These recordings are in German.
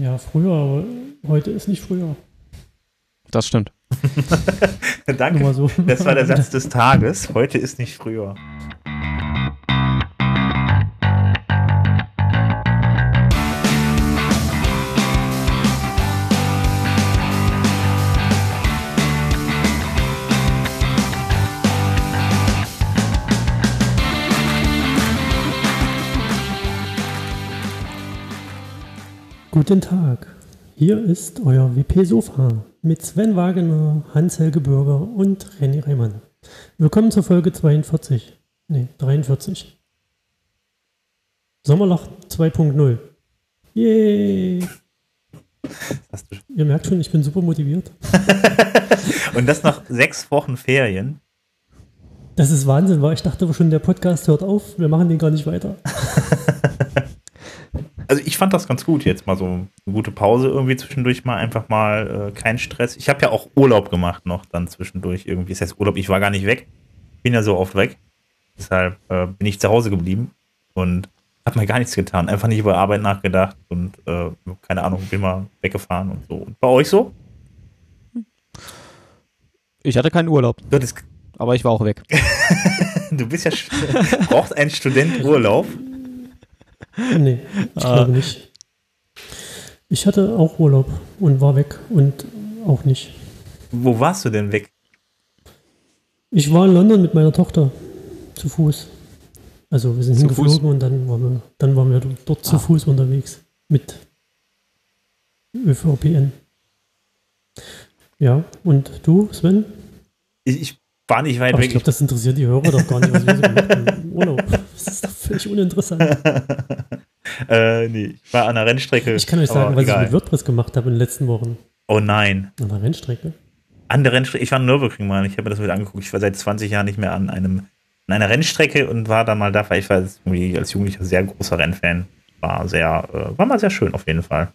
Ja, früher, aber heute ist nicht früher. Das stimmt. Danke. So. Das war der Satz des Tages. Heute ist nicht früher. Guten Tag, hier ist euer WP Sofa mit Sven Wagener, Hans-Helge Bürger und René Reimann. Willkommen zur Folge 42, nee, 43. Sommerloch 2.0. Yay! Ihr merkt schon, ich bin super motiviert. und das nach sechs Wochen Ferien. Das ist Wahnsinn, weil ich dachte schon, der Podcast hört auf, wir machen den gar nicht weiter. also ich fand das ganz gut jetzt mal so eine gute Pause irgendwie zwischendurch mal einfach mal äh, kein Stress. Ich habe ja auch Urlaub gemacht noch dann zwischendurch irgendwie. Das heißt Urlaub, ich war gar nicht weg. Bin ja so oft weg. Deshalb äh, bin ich zu Hause geblieben und habe mir gar nichts getan. Einfach nicht über Arbeit nachgedacht und äh, keine Ahnung, bin mal weggefahren und so. Und bei euch so? Ich hatte keinen Urlaub. aber ich war auch weg. du bist ja braucht ein Student Urlaub. Nee, ich ah. glaube nicht. Ich hatte auch Urlaub und war weg und auch nicht. Wo warst du denn weg? Ich war in London mit meiner Tochter zu Fuß. Also wir sind zu hingeflogen Fuß? und dann waren wir, dann waren wir dort ah. zu Fuß unterwegs mit ÖVPN. Ja, und du, Sven? Ich, ich war nicht weit Aber weg. Ich glaube, das interessiert die Hörer doch gar nicht, was wir so gemacht haben im Urlaub. Das ist doch völlig uninteressant. äh, nee, ich war an der Rennstrecke. Ich kann euch sagen, was egal. ich mit WordPress gemacht habe in den letzten Wochen. Oh nein. An der Rennstrecke? An der Rennstrecke. Ich war in Nürburgring mal. Ich habe mir das wieder angeguckt. Ich war seit 20 Jahren nicht mehr an einem an einer Rennstrecke und war da mal da, weil ich war als Jugendlicher sehr großer Rennfan. War sehr, äh, war mal sehr schön auf jeden Fall.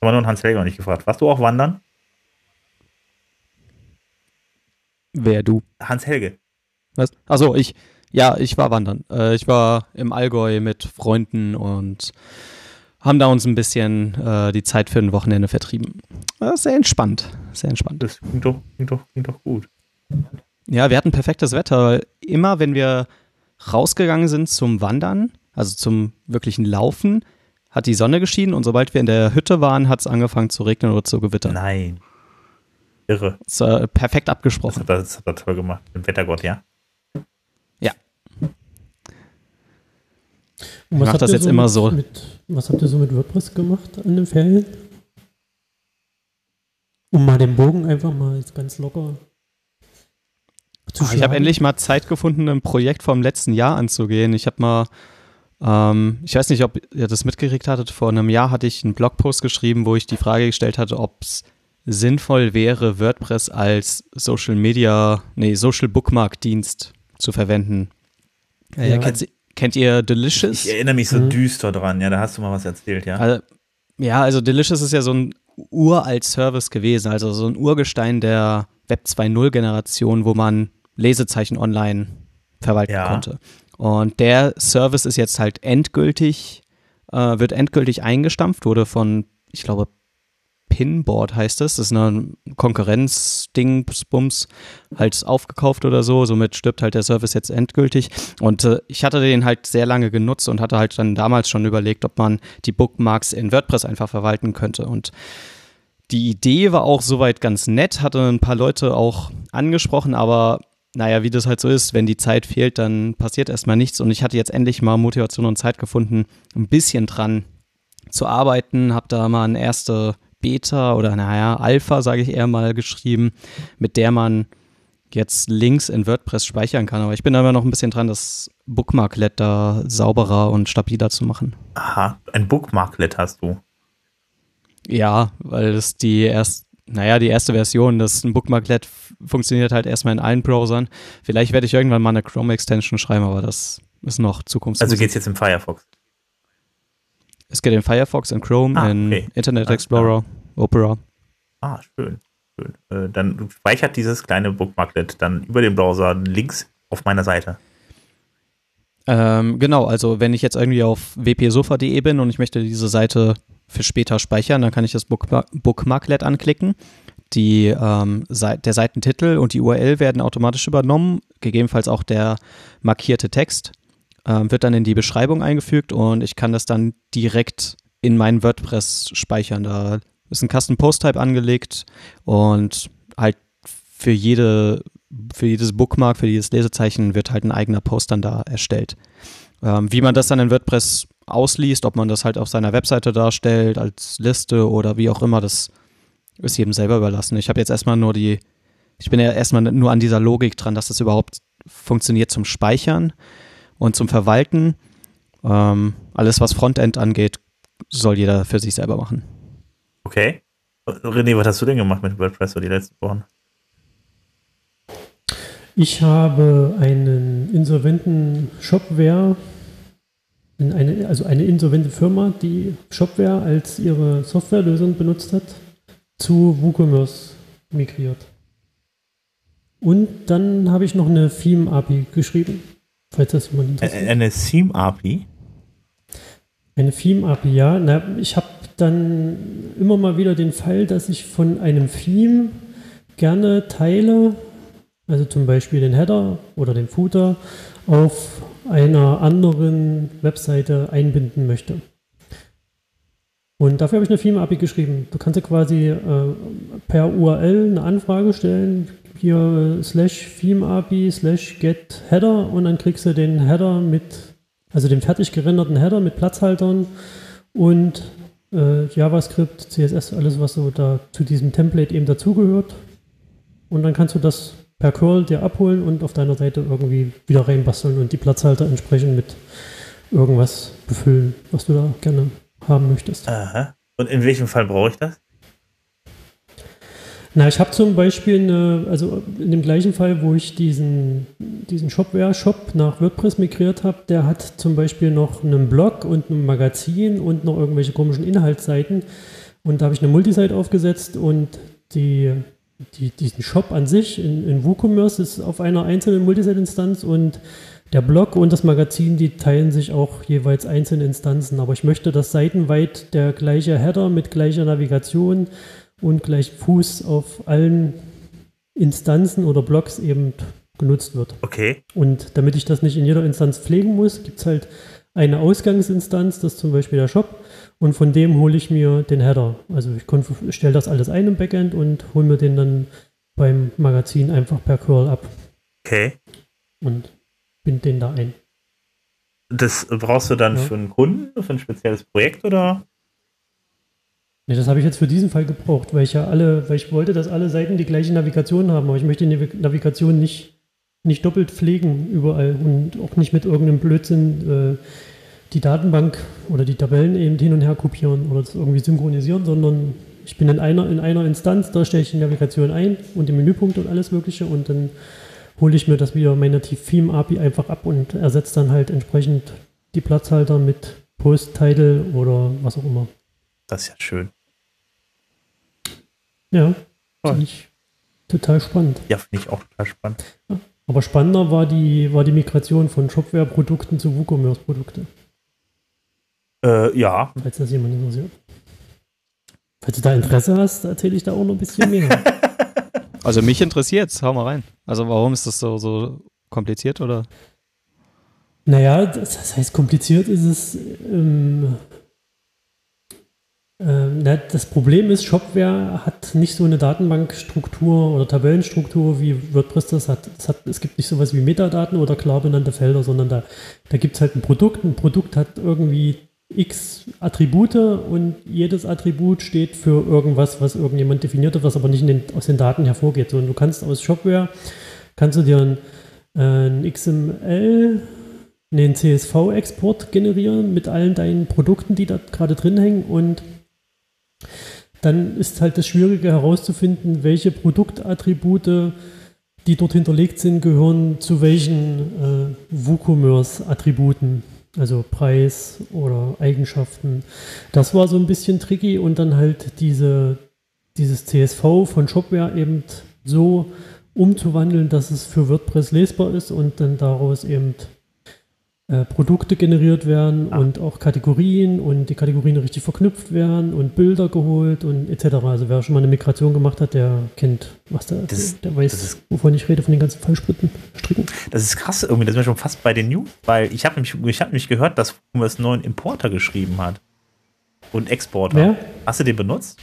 Aber nur Hans Helger nicht gefragt. Warst du auch wandern? Wer du? Hans Helge. Was? Achso, ich. Ja, ich war wandern. Äh, ich war im Allgäu mit Freunden und haben da uns ein bisschen äh, die Zeit für ein Wochenende vertrieben. sehr entspannt. Sehr entspannt. Das klingt doch, klingt doch, klingt doch gut. Ja, wir hatten perfektes Wetter. Immer wenn wir rausgegangen sind zum Wandern, also zum wirklichen Laufen, hat die Sonne geschienen und sobald wir in der Hütte waren, hat es angefangen zu regnen oder zu gewittern. Nein. Irre. Das war perfekt abgesprochen. Das hat, das hat er toll gemacht. Im Wettergott, ja? Ja. Und ich mach das jetzt so immer so. Mit, was habt ihr so mit WordPress gemacht an den Ferien? Um mal den Bogen einfach mal jetzt ganz locker zu Ach, Ich habe endlich mal Zeit gefunden, ein Projekt vom letzten Jahr anzugehen. Ich habe mal, ähm, ich weiß nicht, ob ihr das mitgekriegt hattet, vor einem Jahr hatte ich einen Blogpost geschrieben, wo ich die Frage gestellt hatte, ob es sinnvoll wäre, WordPress als Social Media, nee, Social Bookmark Dienst zu verwenden. Ja, ja, kennt, kennt, ihr Delicious? Ich erinnere mich so mhm. düster dran, ja, da hast du mal was erzählt, ja. Also, ja, also Delicious ist ja so ein uralt Service gewesen, also so ein Urgestein der Web 2.0 Generation, wo man Lesezeichen online verwalten ja. konnte. Und der Service ist jetzt halt endgültig, äh, wird endgültig eingestampft, wurde von, ich glaube, Pinboard heißt das. Das ist ein Konkurrenzding, Bums, halt aufgekauft oder so. Somit stirbt halt der Service jetzt endgültig. Und äh, ich hatte den halt sehr lange genutzt und hatte halt dann damals schon überlegt, ob man die Bookmarks in WordPress einfach verwalten könnte. Und die Idee war auch soweit ganz nett, hatte ein paar Leute auch angesprochen, aber naja, wie das halt so ist, wenn die Zeit fehlt, dann passiert erstmal nichts. Und ich hatte jetzt endlich mal Motivation und Zeit gefunden, ein bisschen dran zu arbeiten, habe da mal eine erste Beta oder naja, Alpha, sage ich eher mal, geschrieben, mit der man jetzt Links in WordPress speichern kann. Aber ich bin da immer noch ein bisschen dran, das Bookmarklet da sauberer und stabiler zu machen. Aha, ein Bookmarklet hast du. Ja, weil das die erst, naja, die erste Version, das ein Bookmarklet funktioniert halt erstmal in allen Browsern. Vielleicht werde ich irgendwann mal eine Chrome-Extension schreiben, aber das ist noch Zukunftsmusik. Also geht es jetzt im Firefox? Es geht in Firefox, in Chrome, ah, in okay. Internet Explorer, Opera. Ah, schön. schön. Äh, dann speichert dieses kleine Bookmarklet dann über den Browser Links auf meiner Seite. Ähm, genau, also wenn ich jetzt irgendwie auf wpsofa.de bin und ich möchte diese Seite für später speichern. Dann kann ich das Bookmar Bookmarklet anklicken. Die, ähm, der Seitentitel und die URL werden automatisch übernommen, gegebenenfalls auch der markierte Text ähm, wird dann in die Beschreibung eingefügt und ich kann das dann direkt in meinen WordPress speichern. Da ist ein Custom Post Type angelegt und halt für jede für jedes Bookmark, für jedes Lesezeichen wird halt ein eigener Post dann da erstellt. Ähm, wie man das dann in WordPress ausliest, ob man das halt auf seiner Webseite darstellt, als Liste oder wie auch immer, das ist jedem selber überlassen. Ich habe jetzt erstmal nur die, ich bin ja erstmal nur an dieser Logik dran, dass das überhaupt funktioniert zum Speichern und zum Verwalten. Ähm, alles, was Frontend angeht, soll jeder für sich selber machen. Okay. René, was hast du denn gemacht mit WordPress so die letzten Wochen? Ich habe einen insolventen Shopware, eine, also eine insolvente Firma, die Shopware als ihre Softwarelösung benutzt hat, zu WooCommerce migriert. Und dann habe ich noch eine Theme-API geschrieben, falls das jemand interessiert. Eine Theme-API? Eine Theme-API, ja. Na, ich habe dann immer mal wieder den Fall, dass ich von einem Theme gerne Teile also zum Beispiel den Header oder den Footer, auf einer anderen Webseite einbinden möchte. Und dafür habe ich eine Theme-API geschrieben. Du kannst ja quasi äh, per URL eine Anfrage stellen, hier äh, slash Theme-API slash get Header und dann kriegst du den Header mit, also den fertig gerenderten Header mit Platzhaltern und äh, JavaScript, CSS, alles was so da zu diesem Template eben dazugehört. Und dann kannst du das per Curl dir abholen und auf deiner Seite irgendwie wieder reinbasteln und die Platzhalter entsprechend mit irgendwas befüllen, was du da gerne haben möchtest. Aha. Und in welchem Fall brauche ich das? Na, ich habe zum Beispiel eine, also in dem gleichen Fall, wo ich diesen, diesen Shopware-Shop nach WordPress migriert habe, der hat zum Beispiel noch einen Blog und ein Magazin und noch irgendwelche komischen Inhaltsseiten. Und da habe ich eine Multisite aufgesetzt und die die, diesen Shop an sich in, in WooCommerce ist auf einer einzelnen Multisite-Instanz und der Blog und das Magazin, die teilen sich auch jeweils einzelne Instanzen. Aber ich möchte, dass seitenweit der gleiche Header mit gleicher Navigation und gleichem Fuß auf allen Instanzen oder Blogs eben genutzt wird. Okay. Und damit ich das nicht in jeder Instanz pflegen muss, gibt es halt eine Ausgangsinstanz, das ist zum Beispiel der Shop, und von dem hole ich mir den Header. Also ich stelle das alles ein im Backend und hole mir den dann beim Magazin einfach per Curl ab. Okay. Und bind den da ein. Das brauchst du dann ja. für einen Kunden, für ein spezielles Projekt oder? Nee, das habe ich jetzt für diesen Fall gebraucht, weil ich ja alle, weil ich wollte, dass alle Seiten die gleiche Navigation haben, aber ich möchte die Navigation nicht, nicht doppelt pflegen überall und auch nicht mit irgendeinem Blödsinn äh, die Datenbank oder die Tabellen eben hin und her kopieren oder das irgendwie synchronisieren, sondern ich bin in einer, in einer Instanz, da stelle ich die Navigation ein und die Menüpunkte und alles Mögliche und dann hole ich mir das wieder meine Theme API einfach ab und ersetze dann halt entsprechend die Platzhalter mit Post-Title oder was auch immer. Das ist ja schön. Ja, finde ich total spannend. Ja, finde ich auch total spannend. Ja, aber spannender war die, war die Migration von Shopware-Produkten zu WooCommerce-Produkte. Äh, ja. Falls das jemand interessiert. Falls du da Interesse hast, erzähle ich da auch noch ein bisschen mehr. also mich interessiert es, hau mal rein. Also warum ist das so, so kompliziert oder? Naja, das, das heißt kompliziert ist es. Ähm, ähm, na, das Problem ist, Shopware hat nicht so eine Datenbankstruktur oder Tabellenstruktur, wie WordPress das hat. Es, hat, es gibt nicht sowas wie Metadaten oder klar benannte Felder, sondern da, da gibt es halt ein Produkt. Ein Produkt hat irgendwie x Attribute und jedes Attribut steht für irgendwas, was irgendjemand definiert hat, was aber nicht den, aus den Daten hervorgeht. Sondern du kannst aus Shopware, kannst du dir ein, ein XML, einen CSV-Export generieren mit allen deinen Produkten, die da gerade drin hängen und dann ist halt das Schwierige herauszufinden, welche Produktattribute, die dort hinterlegt sind, gehören zu welchen äh, WooCommerce-Attributen also Preis oder Eigenschaften. Das war so ein bisschen tricky und dann halt diese, dieses CSV von Shopware eben so umzuwandeln, dass es für WordPress lesbar ist und dann daraus eben äh, Produkte generiert werden ah. und auch Kategorien und die Kategorien richtig verknüpft werden und Bilder geholt und etc. Also wer schon mal eine Migration gemacht hat, der kennt, was da, das, der, der weiß, ist, wovon ich rede, von den ganzen Fallstricken. Stricken. Das ist krass irgendwie, das ist mir schon fast bei den News, weil ich habe nämlich, ich hab nämlich gehört, dass Hummers einen neuen Importer geschrieben hat und Exporter. Wer? Hast du den benutzt?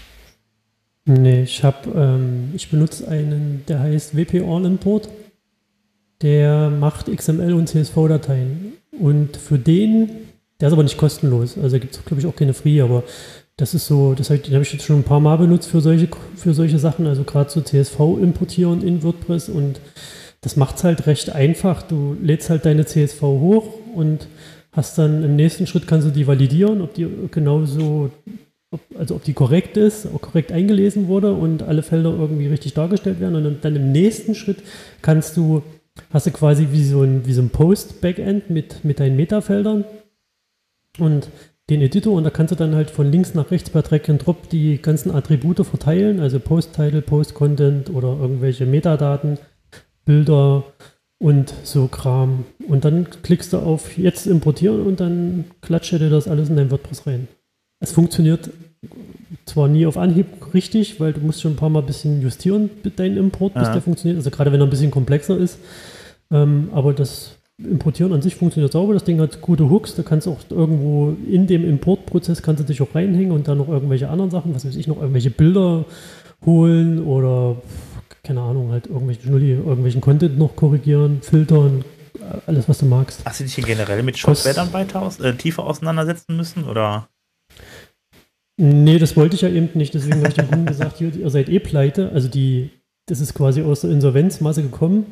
Nee, ich habe, ähm, ich benutze einen, der heißt WP All Import. Der macht XML und CSV-Dateien. Und für den, der ist aber nicht kostenlos. Also gibt es, glaube ich, auch keine Free, aber das ist so, das habe ich, hab ich jetzt schon ein paar Mal benutzt für solche, für solche Sachen, also gerade so CSV importieren in WordPress und das macht es halt recht einfach. Du lädst halt deine CSV hoch und hast dann im nächsten Schritt kannst du die validieren, ob die genauso, ob, also ob die korrekt ist, korrekt eingelesen wurde und alle Felder irgendwie richtig dargestellt werden. Und dann im nächsten Schritt kannst du hast du quasi wie so ein, wie so ein Post-Backend mit, mit deinen Metafeldern und den Editor und da kannst du dann halt von links nach rechts per Drag and Drop die ganzen Attribute verteilen, also Post-Title, Post-Content oder irgendwelche Metadaten, Bilder und so Kram. Und dann klickst du auf Jetzt importieren und dann klatscht dir das alles in dein WordPress rein. Es funktioniert zwar nie auf Anhieb richtig, weil du musst schon ein paar Mal ein bisschen justieren mit deinem Import, bis ja. der funktioniert. Also gerade wenn er ein bisschen komplexer ist. Ähm, aber das Importieren an sich funktioniert sauber. Das Ding hat gute Hooks. Da kannst du auch irgendwo in dem Importprozess kannst du dich auch reinhängen und dann noch irgendwelche anderen Sachen, was weiß ich, noch irgendwelche Bilder holen oder keine Ahnung, halt irgendwelchen Schnulli, irgendwelchen Content noch korrigieren, filtern, alles, was du magst. Hast du dich hier generell mit Shopware dann weiter aus, äh, tiefer auseinandersetzen müssen oder? Nee, das wollte ich ja eben nicht. Deswegen habe ich dem gesagt, hier, ihr seid eh pleite. Also die, das ist quasi aus der Insolvenzmasse gekommen.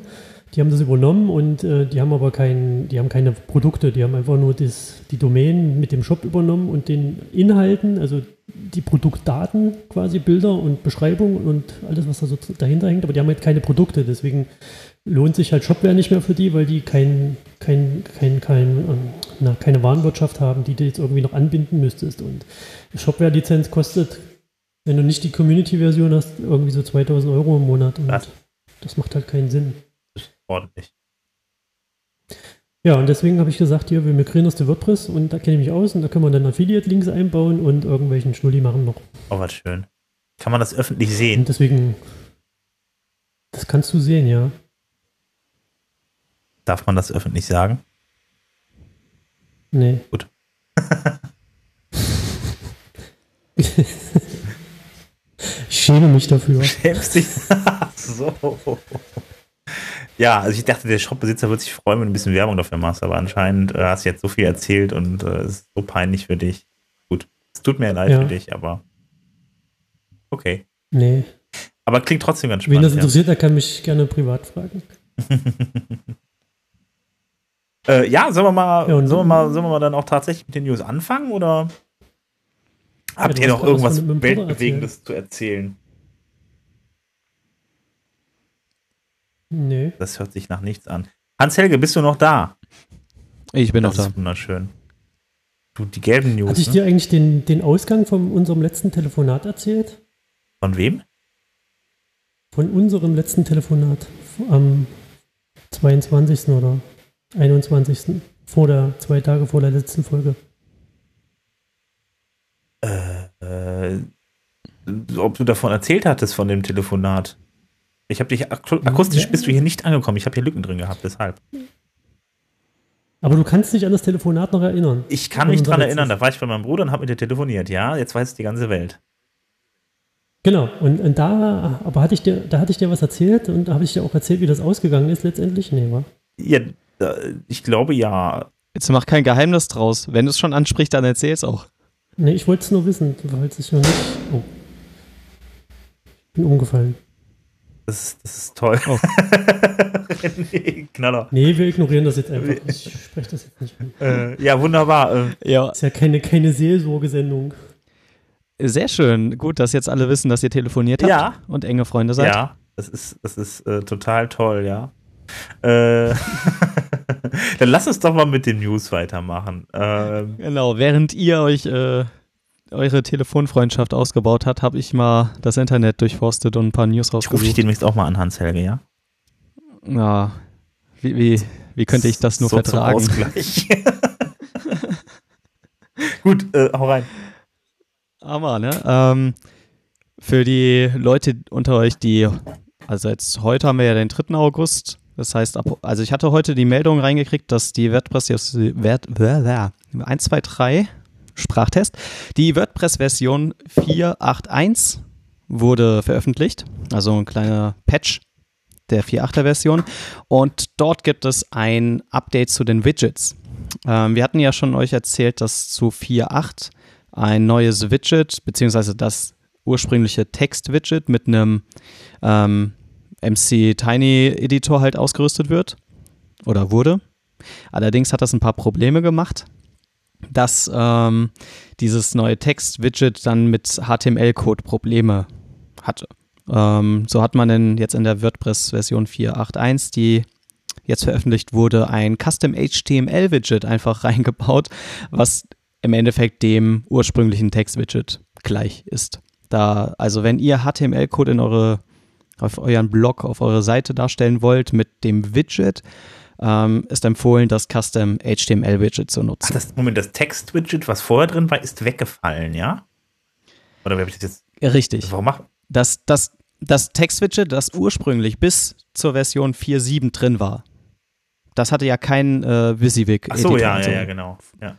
Die haben das übernommen und äh, die haben aber kein, die haben keine Produkte, die haben einfach nur das, die Domain mit dem Shop übernommen und den Inhalten, also die Produktdaten, quasi Bilder und Beschreibung und alles, was da so dahinter hängt, aber die haben halt keine Produkte. Deswegen lohnt sich halt Shopware nicht mehr für die, weil die kein, kein, kein, kein, ähm, na, keine Warenwirtschaft haben, die du jetzt irgendwie noch anbinden müsstest. Und Shopware-Lizenz kostet, wenn du nicht die Community-Version hast, irgendwie so 2000 Euro im Monat. Und Was? das macht halt keinen Sinn. Das ist ordentlich. Ja, und deswegen habe ich gesagt, hier, wir migrieren aus der WordPress und da kenne ich mich aus und da können wir dann Affiliate-Links einbauen und irgendwelchen Schnulli machen noch. Oh, was schön. Kann man das öffentlich sehen? Und deswegen, das kannst du sehen, ja. Darf man das öffentlich sagen? Nee. Gut. ich schäme mich dafür. Schämst dich? so. Ja, also ich dachte, der Shopbesitzer wird sich freuen, wenn du ein bisschen Werbung dafür machst, aber anscheinend äh, hast du jetzt so viel erzählt und äh, es äh, ist so peinlich für dich. Gut, es tut mir leid ja. für dich, aber okay. Nee. Aber klingt trotzdem ganz spannend. Wen das interessiert, ja. der kann mich gerne privat fragen. Äh, ja, sollen wir mal, ja, sollen wir mal, sollen wir mal dann auch tatsächlich mit den News anfangen oder habt ja, ihr noch irgendwas Weltbewegendes zu erzählen? Nee. Das hört sich nach nichts an. Hans-Helge, bist du noch da? Ich bin das noch da. wunderschön. Du, die gelben News. Hatte ich ne? dir eigentlich den, den Ausgang von unserem letzten Telefonat erzählt? Von wem? Von unserem letzten Telefonat am 22. oder 21. Vor der, zwei Tage vor der letzten Folge. Äh, äh, ob du davon erzählt hattest, von dem Telefonat. Ich habe dich akustisch ja. bist du hier nicht angekommen. Ich habe hier Lücken drin gehabt, deshalb. Aber du kannst dich an das Telefonat noch erinnern. Ich kann mich dran erinnern. Da war ich bei meinem Bruder und habe mit dir telefoniert. Ja, jetzt weiß es die ganze Welt. Genau. Und, und da, aber hatte ich dir, da hatte ich dir was erzählt und da habe ich dir auch erzählt, wie das ausgegangen ist letztendlich. Nee, war? Ja, ich glaube ja. Jetzt mach kein Geheimnis draus. Wenn du es schon ansprichst, dann erzähl es auch. Nee, ich wollte es nur wissen, weil ich noch nicht. Oh. Ich bin umgefallen. Das ist, das ist toll. Oh. nee, Knaller. Nee, wir ignorieren das jetzt einfach. Ich spreche das jetzt nicht an. Äh, ja, wunderbar. Äh, ja. Ist ja keine, keine Seelsorgesendung. Sehr schön. Gut, dass jetzt alle wissen, dass ihr telefoniert habt ja. und enge Freunde seid. Ja, das ist, das ist äh, total toll, ja. Äh, dann lass uns doch mal mit den News weitermachen. Ähm, genau, während ihr euch äh, eure Telefonfreundschaft ausgebaut habt, habe ich mal das Internet durchforstet und ein paar News rausgesucht. Ich rufe dich demnächst auch mal an, Hans-Helge, ja? Ja, wie, wie, Wie könnte ich das nur so vertragen? Zum Ausgleich. Gut, äh, hau rein. Aber, ne? Ähm, für die Leute unter euch, die, also jetzt heute haben wir ja den 3. August. Das heißt, also ich hatte heute die Meldung reingekriegt, dass die WordPress, Word, 1, 2, 3, Sprachtest, die WordPress-Version 4.8.1 wurde veröffentlicht. Also ein kleiner Patch der 4.8er Version. Und dort gibt es ein Update zu den Widgets. Ähm, wir hatten ja schon euch erzählt, dass zu 4.8 ein neues Widget, beziehungsweise das ursprüngliche Text-Widget mit einem ähm, MC Tiny Editor halt ausgerüstet wird oder wurde. Allerdings hat das ein paar Probleme gemacht, dass ähm, dieses neue Text-Widget dann mit HTML-Code Probleme hatte. Ähm, so hat man denn jetzt in der WordPress-Version 4.8.1, die jetzt veröffentlicht wurde, ein Custom HTML-Widget einfach reingebaut, was im Endeffekt dem ursprünglichen Text-Widget gleich ist. Da, also wenn ihr HTML-Code in eure, auf euren Blog, auf eure Seite darstellen wollt mit dem Widget, ähm, ist empfohlen, das Custom HTML-Widget zu nutzen. Ach, das, Moment, das Text-Widget, was vorher drin war, ist weggefallen, ja? Oder wie habe ich das jetzt? Richtig. Warum machen? Das, das, das Text-Widget, das ursprünglich bis zur Version 4.7 drin war, das hatte ja keinen äh, WYSIWYG. Ach so, ja, ja, ja, genau. Ja.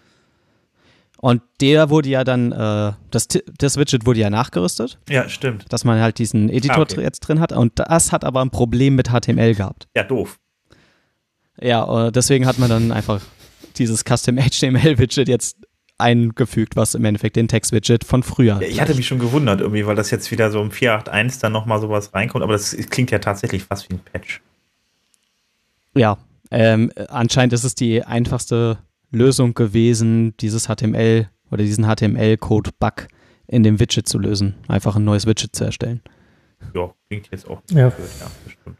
Und der wurde ja dann, äh, das, das Widget wurde ja nachgerüstet. Ja, stimmt. Dass man halt diesen Editor ah, okay. jetzt drin hat. Und das hat aber ein Problem mit HTML gehabt. Ja, doof. Ja, äh, deswegen hat man dann einfach dieses Custom HTML-Widget jetzt eingefügt, was im Endeffekt den Text-Widget von früher. Ich hatte mich schon gewundert irgendwie, weil das jetzt wieder so im 4.8.1 dann nochmal sowas reinkommt, aber das klingt ja tatsächlich fast wie ein Patch. Ja, ähm, anscheinend ist es die einfachste Lösung gewesen, dieses HTML oder diesen HTML-Code-Bug in dem Widget zu lösen. Einfach ein neues Widget zu erstellen. Ja, klingt jetzt auch. Ja, blöd, ja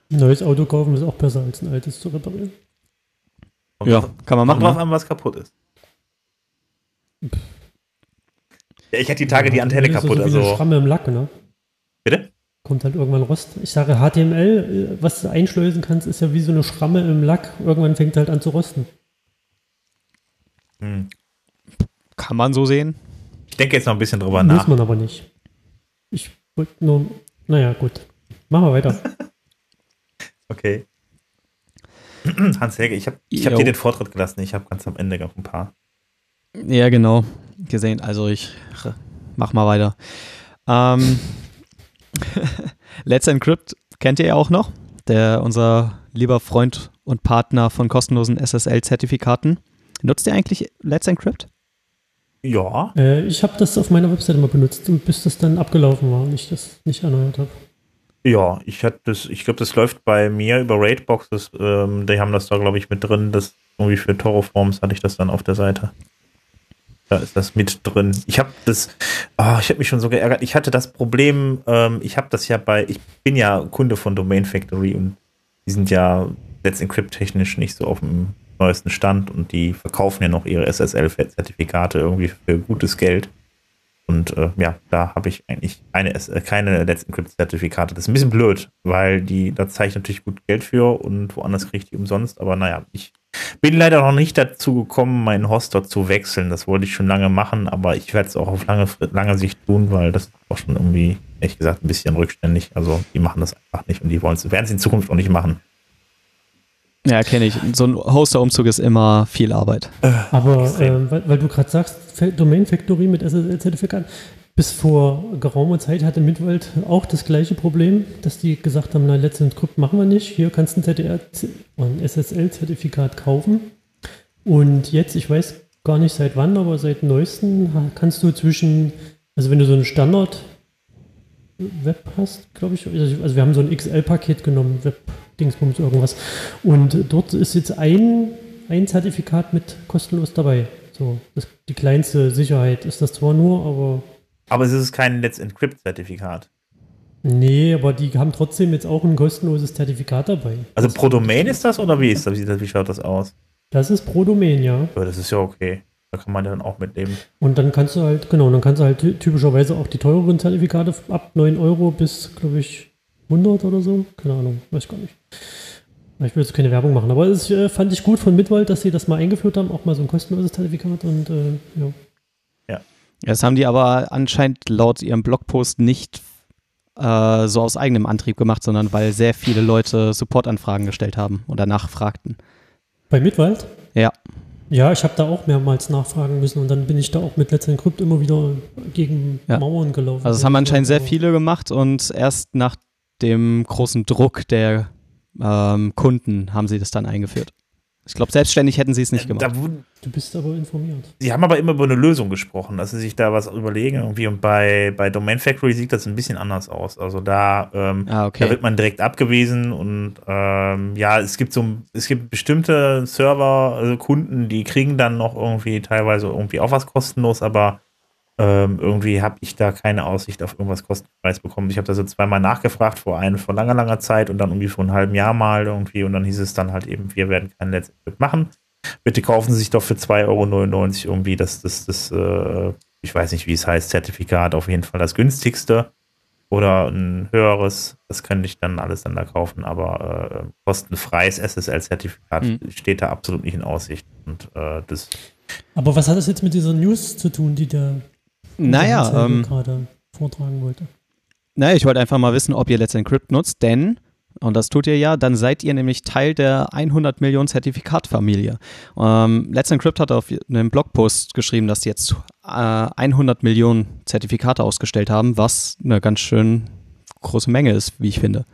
neues Auto kaufen ist auch besser als ein altes zu reparieren. Und ja, kann man machen. drauf ne? an, was kaputt ist. Ja, ich hatte die Tage die Antenne kaputt. So also. Eine Schramme im Lack, ne? Bitte? Kommt halt irgendwann Rost. Ich sage, HTML, was du einschleusen kannst, ist ja wie so eine Schramme im Lack. Irgendwann fängt halt an zu rosten. Hm. Kann man so sehen? Ich denke jetzt noch ein bisschen drüber Muss nach. Muss man aber nicht. Ich wollte nur, naja, gut. Machen wir weiter. okay. Hans-Helge, ich habe ich hab dir den Vortritt gelassen. Ich habe ganz am Ende noch ein paar. Ja, genau. Gesehen. Also ich mach mal weiter. Ähm, Let's Encrypt kennt ihr ja auch noch. Der, unser lieber Freund und Partner von kostenlosen SSL-Zertifikaten. Nutzt ihr eigentlich Let's Encrypt? Ja. Äh, ich habe das auf meiner Webseite mal benutzt, bis das dann abgelaufen war und ich das nicht erneuert habe. Ja, ich hatte das, ich glaube, das läuft bei mir über Raidboxes. Ähm, die haben das da, glaube ich, mit drin. Das irgendwie für Toro-Forms hatte ich das dann auf der Seite. Da ist das mit drin. Ich habe das, oh, ich habe mich schon so geärgert. Ich hatte das Problem, ähm, ich habe das ja bei, ich bin ja Kunde von Domain Factory und die sind ja Let's Encrypt technisch nicht so auf dem neuesten Stand und die verkaufen ja noch ihre SSL-Zertifikate irgendwie für gutes Geld. Und äh, ja, da habe ich eigentlich eine, äh, keine Let's Encrypt-Zertifikate. Das ist ein bisschen blöd, weil die, da zahle ich natürlich gut Geld für und woanders kriege ich die umsonst. Aber naja, ich bin leider noch nicht dazu gekommen, meinen Hoster zu wechseln. Das wollte ich schon lange machen, aber ich werde es auch auf lange, lange Sicht tun, weil das ist auch schon irgendwie, ehrlich gesagt, ein bisschen rückständig. Also die machen das einfach nicht und die werden es in Zukunft auch nicht machen. Ja, kenne ich. So ein Hoster-Umzug ist immer viel Arbeit. Aber äh, weil, weil, du gerade sagst, Domain Factory mit SSL-Zertifikat, bis vor geraumer Zeit hatte Midwald auch das gleiche Problem, dass die gesagt haben, na, Let's Encrypt machen wir nicht. Hier kannst du ein, ein SSL-Zertifikat kaufen. Und jetzt, ich weiß gar nicht seit wann, aber seit neuestem kannst du zwischen, also wenn du so einen Standard Web hast, glaube ich, also wir haben so ein XL-Paket genommen, Web Dingsbums irgendwas. Und dort ist jetzt ein, ein Zertifikat mit kostenlos dabei. So, die kleinste Sicherheit ist das zwar nur, aber. Aber es ist kein Let's Encrypt-Zertifikat. Nee, aber die haben trotzdem jetzt auch ein kostenloses Zertifikat dabei. Also pro Domain ist das oder wie ist das? Wie, schaut das aus? Das ist pro Domain, ja. ja. Das ist ja okay. Da kann man ja dann auch mitnehmen. Und dann kannst du halt, genau, dann kannst du halt typischerweise auch die teureren Zertifikate ab 9 Euro bis, glaube ich, 100 oder so. Keine Ahnung, weiß gar nicht. Ich will jetzt keine Werbung machen, aber das äh, fand ich gut von Mitwald, dass sie das mal eingeführt haben, auch mal so ein kostenloses Zertifikat und äh, ja. Ja. Das haben die aber anscheinend laut ihrem Blogpost nicht äh, so aus eigenem Antrieb gemacht, sondern weil sehr viele Leute Supportanfragen gestellt haben und danach fragten. Bei Mitwald? Ja. Ja, ich habe da auch mehrmals nachfragen müssen und dann bin ich da auch mit Let's Encrypt immer wieder gegen ja. Mauern gelaufen. Also es haben anscheinend sehr viele gemacht und erst nach dem großen Druck der ähm, Kunden haben sie das dann eingeführt. Ich glaube, selbstständig hätten sie es nicht gemacht. Da, du bist aber informiert. Sie haben aber immer über eine Lösung gesprochen, dass sie sich da was überlegen irgendwie. Und bei, bei Domain Factory sieht das ein bisschen anders aus. Also da, ähm, ah, okay. da wird man direkt abgewiesen und ähm, ja, es gibt so es gibt bestimmte Server, also Kunden, die kriegen dann noch irgendwie teilweise irgendwie auch was kostenlos, aber ähm, irgendwie habe ich da keine Aussicht auf irgendwas kostenfreies bekommen. Ich habe da so zweimal nachgefragt, vor einem vor langer, langer Zeit und dann irgendwie vor einem halben Jahr mal irgendwie und dann hieß es dann halt eben, wir werden kein Let's machen. Bitte kaufen Sie sich doch für 2,99 Euro irgendwie das, das, das, äh, ich weiß nicht, wie es heißt, Zertifikat, auf jeden Fall das günstigste oder ein höheres, das könnte ich dann alles dann da kaufen, aber äh, kostenfreies SSL-Zertifikat mhm. steht da absolut nicht in Aussicht. Und äh, das aber was hat das jetzt mit dieser News zu tun, die der naja, ähm, gerade vortragen wollte. Naja, ich wollte einfach mal wissen, ob ihr Let's Encrypt nutzt, denn, und das tut ihr ja, dann seid ihr nämlich Teil der 100 Millionen Zertifikatfamilie. Ähm, Let's Encrypt hat auf einem Blogpost geschrieben, dass sie jetzt äh, 100 Millionen Zertifikate ausgestellt haben, was eine ganz schön große Menge ist, wie ich finde.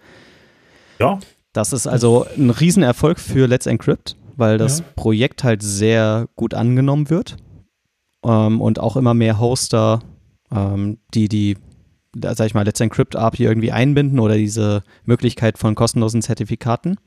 Ja. Das ist also ein Riesenerfolg für Let's Encrypt, weil das ja. Projekt halt sehr gut angenommen wird ähm, und auch immer mehr Hoster, ähm, die die, sag ich mal, Let's Encrypt API irgendwie einbinden oder diese Möglichkeit von kostenlosen Zertifikaten.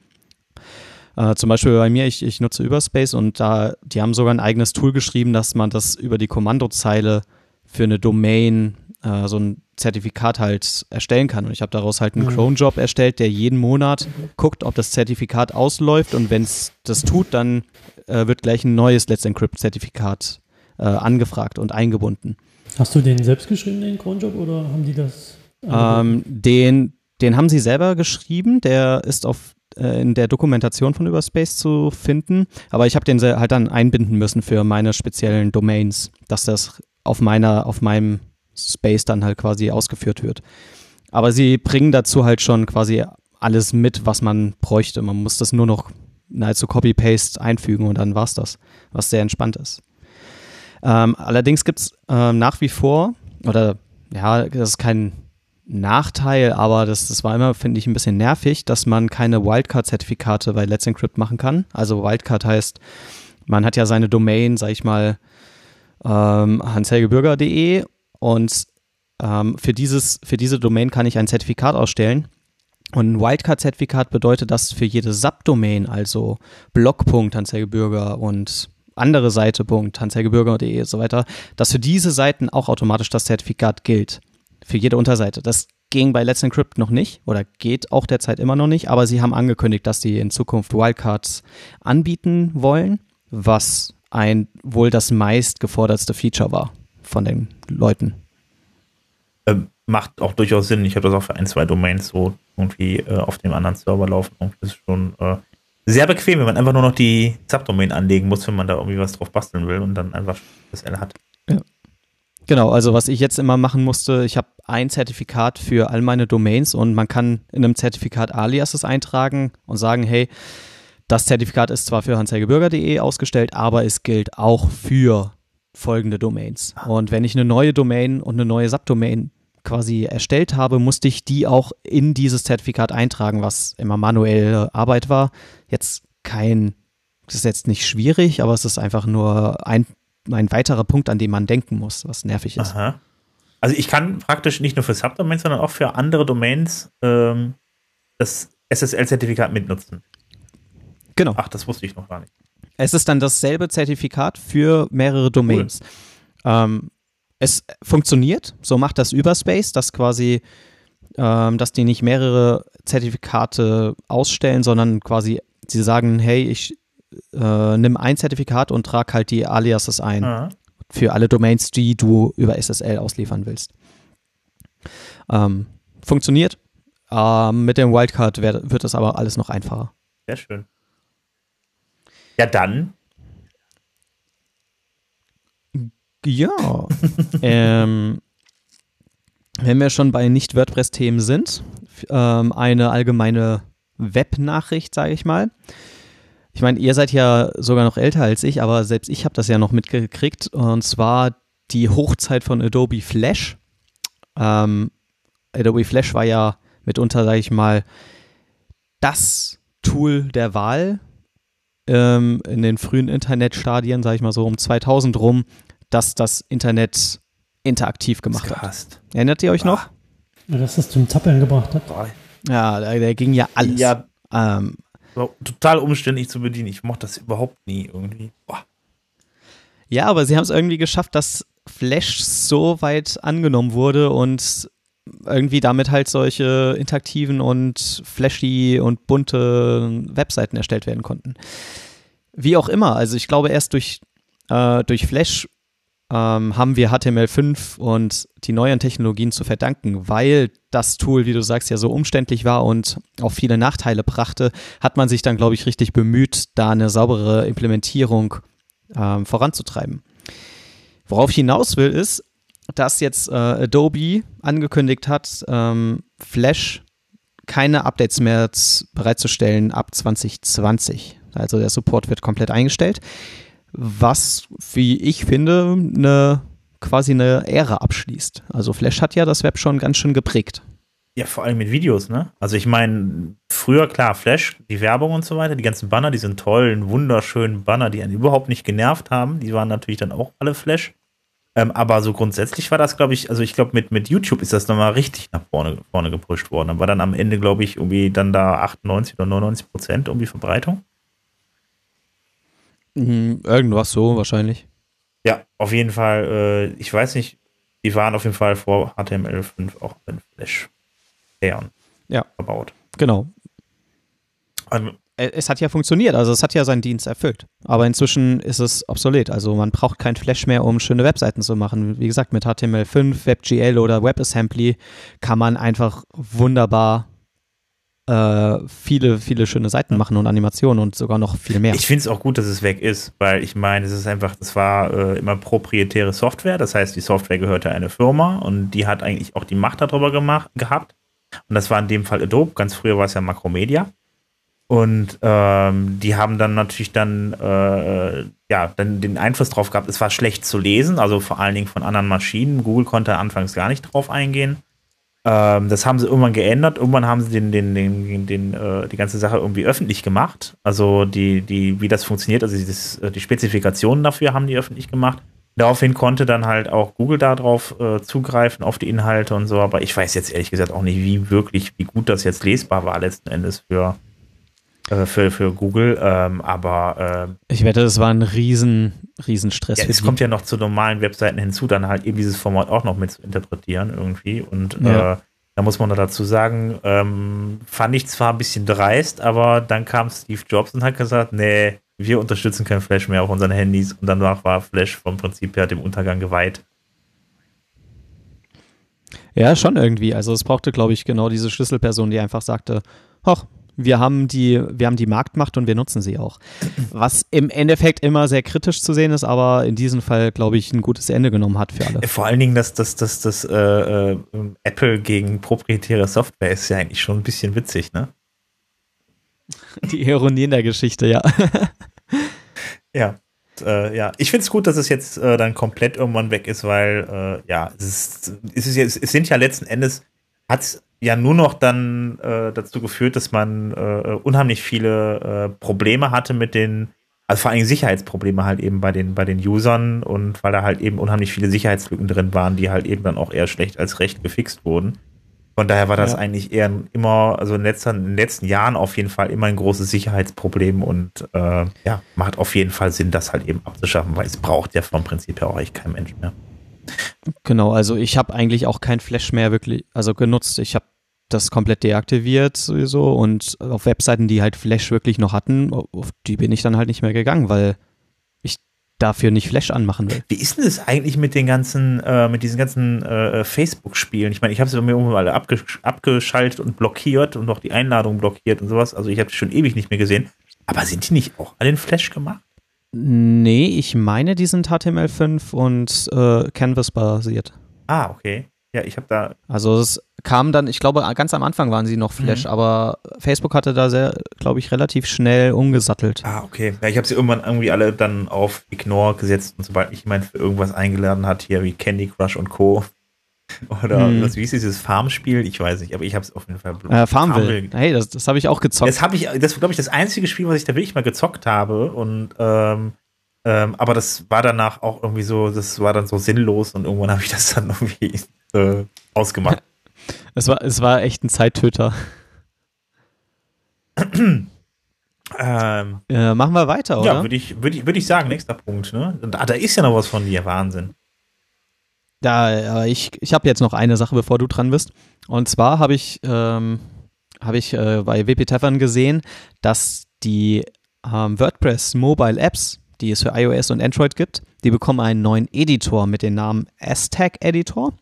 Äh, zum Beispiel bei mir, ich, ich nutze Überspace und da, die haben sogar ein eigenes Tool geschrieben, dass man das über die Kommandozeile für eine Domain äh, so ein Zertifikat halt erstellen kann. Und ich habe daraus halt einen mhm. Clone-Job erstellt, der jeden Monat guckt, ob das Zertifikat ausläuft und wenn es das tut, dann äh, wird gleich ein neues Let's Encrypt-Zertifikat äh, angefragt und eingebunden. Hast du den selbst geschrieben, den Cronjob, oder haben die das? Ähm, den, den haben sie selber geschrieben, der ist auf äh, in der Dokumentation von Überspace zu finden, aber ich habe den halt dann einbinden müssen für meine speziellen Domains, dass das auf meiner, auf meinem Space dann halt quasi ausgeführt wird. Aber sie bringen dazu halt schon quasi alles mit, was man bräuchte. Man muss das nur noch nahezu Copy-Paste einfügen und dann war's das, was sehr entspannt ist. Ähm, allerdings gibt es ähm, nach wie vor, oder ja, das ist kein Nachteil, aber das, das war immer, finde ich, ein bisschen nervig, dass man keine Wildcard-Zertifikate bei Let's Encrypt machen kann. Also Wildcard heißt, man hat ja seine Domain, sag ich mal, ähm, hanshelgebürger.de und ähm, für, dieses, für diese Domain kann ich ein Zertifikat ausstellen. Und ein Wildcard-Zertifikat bedeutet, dass für jede Subdomain, also Blogpunkt Hanshelgebürger und andere Seite, Punkt, und so weiter, dass für diese Seiten auch automatisch das Zertifikat gilt. Für jede Unterseite. Das ging bei Let's Encrypt noch nicht oder geht auch derzeit immer noch nicht, aber sie haben angekündigt, dass sie in Zukunft Wildcards anbieten wollen, was ein wohl das meist gefordertste Feature war von den Leuten. Ähm, macht auch durchaus Sinn. Ich habe das auch für ein, zwei Domains so irgendwie äh, auf dem anderen Server laufen. Das ist schon äh, sehr bequem, wenn man einfach nur noch die Subdomain anlegen muss, wenn man da irgendwie was drauf basteln will und dann einfach das L hat. Ja. Genau, also was ich jetzt immer machen musste, ich habe ein Zertifikat für all meine Domains und man kann in einem Zertifikat Aliases eintragen und sagen, hey, das Zertifikat ist zwar für hanselgebürger.de ausgestellt, aber es gilt auch für folgende Domains. Ah. Und wenn ich eine neue Domain und eine neue Subdomain quasi erstellt habe, musste ich die auch in dieses Zertifikat eintragen, was immer manuelle Arbeit war. Jetzt kein, das ist jetzt nicht schwierig, aber es ist einfach nur ein, ein weiterer Punkt, an den man denken muss, was nervig ist. Aha. Also ich kann praktisch nicht nur für Subdomains, sondern auch für andere Domains ähm, das SSL-Zertifikat mitnutzen. Genau. Ach, das wusste ich noch gar nicht. Es ist dann dasselbe Zertifikat für mehrere Domains. Cool. Ähm, es funktioniert, so macht das Überspace, dass quasi, ähm, dass die nicht mehrere Zertifikate ausstellen, sondern quasi sie sagen, hey, ich äh, nimm ein Zertifikat und trage halt die Aliases ein Aha. für alle Domains, die du über SSL ausliefern willst. Ähm, funktioniert. Ähm, mit dem Wildcard wird, wird das aber alles noch einfacher. Sehr schön. Ja, dann. Ja. ähm, wenn wir schon bei Nicht-WordPress-Themen sind, ähm, eine allgemeine Web-Nachricht, sage ich mal. Ich meine, ihr seid ja sogar noch älter als ich, aber selbst ich habe das ja noch mitgekriegt. Und zwar die Hochzeit von Adobe Flash. Ähm, Adobe Flash war ja mitunter, sage ich mal, das Tool der Wahl ähm, in den frühen Internetstadien, sage ich mal so um 2000 rum, dass das Internet interaktiv gemacht hat. Erinnert ihr euch noch? Ja, dass das zum Zappeln gebracht hat. Ja, da, da ging ja alles. Ja, ähm, total umständlich zu bedienen. Ich mochte das überhaupt nie irgendwie. Boah. Ja, aber sie haben es irgendwie geschafft, dass Flash so weit angenommen wurde und irgendwie damit halt solche interaktiven und flashy und bunte Webseiten erstellt werden konnten. Wie auch immer, also ich glaube erst durch, äh, durch Flash ähm, haben wir HTML5 und die neuen Technologien zu verdanken, weil das Tool, wie du sagst, ja so umständlich war und auch viele Nachteile brachte, hat man sich dann, glaube ich, richtig bemüht, da eine saubere Implementierung ähm, voranzutreiben. Worauf ich hinaus will, ist, dass jetzt äh, Adobe angekündigt hat, ähm, Flash keine Updates mehr bereitzustellen ab 2020. Also der Support wird komplett eingestellt was, wie ich finde, eine quasi eine Ära abschließt. Also Flash hat ja das Web schon ganz schön geprägt. Ja, vor allem mit Videos, ne? Also ich meine, früher klar, Flash, die Werbung und so weiter, die ganzen Banner, die sind tollen, wunderschönen Banner, die einen überhaupt nicht genervt haben, die waren natürlich dann auch alle Flash. Ähm, aber so grundsätzlich war das, glaube ich, also ich glaube, mit, mit YouTube ist das nochmal richtig nach vorne, vorne gepusht worden. Dann war dann am Ende, glaube ich, irgendwie dann da 98 oder 99 Prozent irgendwie Verbreitung. Mhm, irgendwas so wahrscheinlich. Ja, auf jeden Fall. Äh, ich weiß nicht, die waren auf jeden Fall vor HTML5 auch in Flash ja. verbaut. Genau. Also, es hat ja funktioniert, also es hat ja seinen Dienst erfüllt. Aber inzwischen ist es obsolet. Also man braucht kein Flash mehr, um schöne Webseiten zu machen. Wie gesagt, mit HTML5, WebGL oder WebAssembly kann man einfach wunderbar äh, viele, viele schöne Seiten machen und Animationen und sogar noch viel mehr. Ich finde es auch gut, dass es weg ist, weil ich meine, es ist einfach, das war äh, immer proprietäre Software, das heißt, die Software gehörte einer Firma und die hat eigentlich auch die Macht darüber gemacht, gehabt. Und das war in dem Fall Adobe, ganz früher war es ja Macromedia. Und ähm, die haben dann natürlich dann, äh, ja, dann den Einfluss drauf gehabt, es war schlecht zu lesen, also vor allen Dingen von anderen Maschinen. Google konnte anfangs gar nicht drauf eingehen. Ähm, das haben sie irgendwann geändert. Irgendwann haben sie den, den, den, den, äh, die ganze Sache irgendwie öffentlich gemacht. Also die, die, wie das funktioniert, also das, äh, die Spezifikationen dafür haben die öffentlich gemacht. Daraufhin konnte dann halt auch Google darauf äh, zugreifen, auf die Inhalte und so. Aber ich weiß jetzt ehrlich gesagt auch nicht, wie wirklich, wie gut das jetzt lesbar war letzten Endes für, äh, für, für Google. Ähm, aber äh, ich wette, das war ein riesen, riesen Stress. Ja, es kommt ja noch zu normalen Webseiten hinzu, dann halt eben dieses Format auch noch mit zu interpretieren irgendwie. Und ja. äh, da muss man noch dazu sagen, ähm, fand ich zwar ein bisschen dreist, aber dann kam Steve Jobs und hat gesagt, nee, wir unterstützen kein Flash mehr auf unseren Handys und danach war Flash vom Prinzip her dem Untergang geweiht. Ja, schon irgendwie. Also es brauchte, glaube ich, genau diese Schlüsselperson, die einfach sagte, hoch, wir haben die, wir haben die Marktmacht und wir nutzen sie auch. Was im Endeffekt immer sehr kritisch zu sehen ist, aber in diesem Fall, glaube ich, ein gutes Ende genommen hat für alle. Vor allen Dingen, dass das, das, das äh, äh, Apple gegen proprietäre Software ist ja eigentlich schon ein bisschen witzig, ne? Die Ironie in der Geschichte, ja. ja. Äh, ja, ich finde es gut, dass es jetzt äh, dann komplett irgendwann weg ist, weil äh, ja, es, ist, es, ist, es sind ja letzten Endes, hat ja nur noch dann äh, dazu geführt, dass man äh, unheimlich viele äh, Probleme hatte mit den, also vor allem Sicherheitsprobleme halt eben bei den, bei den Usern und weil da halt eben unheimlich viele Sicherheitslücken drin waren, die halt eben dann auch eher schlecht als recht gefixt wurden. Von daher war das ja. eigentlich eher immer, also in, letzter, in, den letzten Jahren auf jeden Fall immer ein großes Sicherheitsproblem und äh, ja, macht auf jeden Fall Sinn, das halt eben abzuschaffen, weil es braucht ja vom Prinzip her auch echt kein Mensch mehr. Genau, also ich habe eigentlich auch kein Flash mehr wirklich, also genutzt. Ich habe das komplett deaktiviert sowieso und auf Webseiten, die halt Flash wirklich noch hatten, auf die bin ich dann halt nicht mehr gegangen, weil ich dafür nicht Flash anmachen will. Wie ist denn das eigentlich mit den ganzen, äh, mit diesen ganzen äh, Facebook-Spielen? Ich meine, ich habe sie bei mir irgendwann alle abgesch abgeschaltet und blockiert und auch die Einladung blockiert und sowas. Also ich habe schon ewig nicht mehr gesehen. Aber sind die nicht auch alle in Flash gemacht? Nee, ich meine, die sind HTML5 und äh, Canvas basiert. Ah, okay. Ja, ich habe da. Also es kam dann, ich glaube, ganz am Anfang waren sie noch Flash, mhm. aber Facebook hatte da sehr, glaube ich, relativ schnell umgesattelt. Ah, okay. Ja, ich habe sie irgendwann irgendwie alle dann auf Ignore gesetzt und sobald ich jemand für irgendwas eingeladen hat, hier wie Candy Crush und Co. Oder hm. was, wie ist dieses Farmspiel? Ich weiß nicht, aber ich habe es auf jeden Fall. Äh, Farmville. Farmville. Hey, das, das habe ich auch gezockt. Das habe ich, das glaube ich das einzige Spiel, was ich da wirklich mal gezockt habe und ähm, ähm, aber das war danach auch irgendwie so, das war dann so sinnlos und irgendwann habe ich das dann irgendwie äh, ausgemacht. es, war, es war echt ein Zeittöter. ähm, äh, machen wir weiter, oder? Ja, würde ich, würd ich, würd ich sagen, nächster Punkt. Ne? Da, da ist ja noch was von dir, Wahnsinn. Da, ich, ich habe jetzt noch eine Sache, bevor du dran bist. Und zwar habe ich, ähm, hab ich äh, bei WP Tavern gesehen, dass die ähm, WordPress Mobile Apps, die es für iOS und Android gibt, die bekommen einen neuen Editor mit dem Namen Aztec Editor.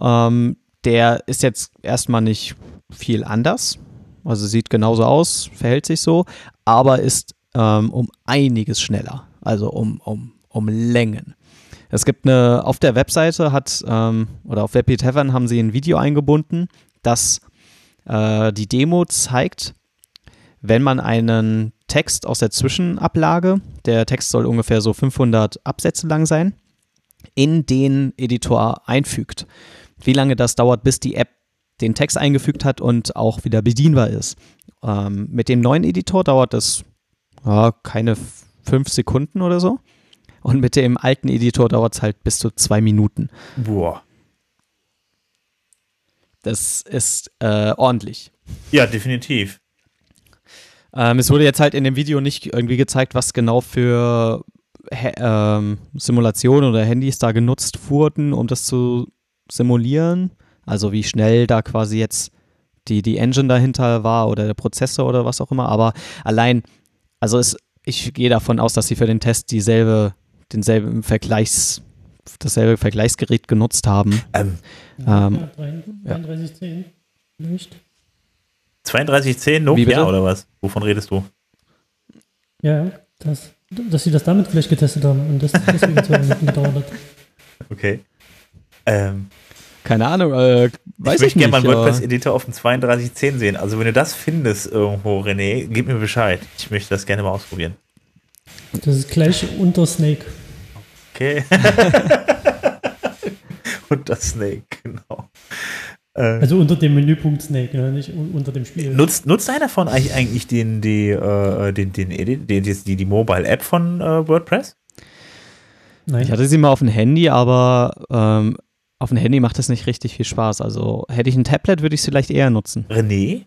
Ähm, der ist jetzt erstmal nicht viel anders. Also sieht genauso aus, verhält sich so, aber ist ähm, um einiges schneller. Also um, um, um Längen. Es gibt eine, auf der Webseite hat, ähm, oder auf WebP Tavern haben sie ein Video eingebunden, das äh, die Demo zeigt, wenn man einen Text aus der Zwischenablage, der Text soll ungefähr so 500 Absätze lang sein, in den Editor einfügt. Wie lange das dauert, bis die App den Text eingefügt hat und auch wieder bedienbar ist. Ähm, mit dem neuen Editor dauert das ja, keine fünf Sekunden oder so. Und mit dem alten Editor dauert es halt bis zu zwei Minuten. Boah. Das ist äh, ordentlich. Ja, definitiv. Ähm, es wurde jetzt halt in dem Video nicht irgendwie gezeigt, was genau für ähm, Simulationen oder Handys da genutzt wurden, um das zu simulieren. Also wie schnell da quasi jetzt die, die Engine dahinter war oder der Prozessor oder was auch immer. Aber allein, also es, ich gehe davon aus, dass sie für den Test dieselbe denselben Vergleichs, dasselbe Vergleichsgerät genutzt haben. Ähm, ähm, ja, 3310 nicht. 3210 Nokia oder was? Wovon redest du? Ja, das, dass sie das damit vielleicht getestet haben und das deswegen zwei Minuten gedauert hat. Okay. Ähm, Keine Ahnung, äh, weiß ich, ich möchte gerne mal einen WordPress-Editor auf dem 3210 sehen. Also wenn du das findest irgendwo, René, gib mir Bescheid. Ich möchte das gerne mal ausprobieren. Das ist gleich unter Snake. Okay. unter Snake, genau. Äh, also unter dem Menüpunkt Snake, ja, nicht unter dem Spiel. Nutzt, nutzt einer von euch eigentlich den, die, äh, den, den, den, den, die, die Mobile-App von äh, WordPress? Nein. Ich hatte sie mal auf dem Handy, aber ähm, auf dem Handy macht das nicht richtig viel Spaß. Also hätte ich ein Tablet, würde ich sie vielleicht eher nutzen. René?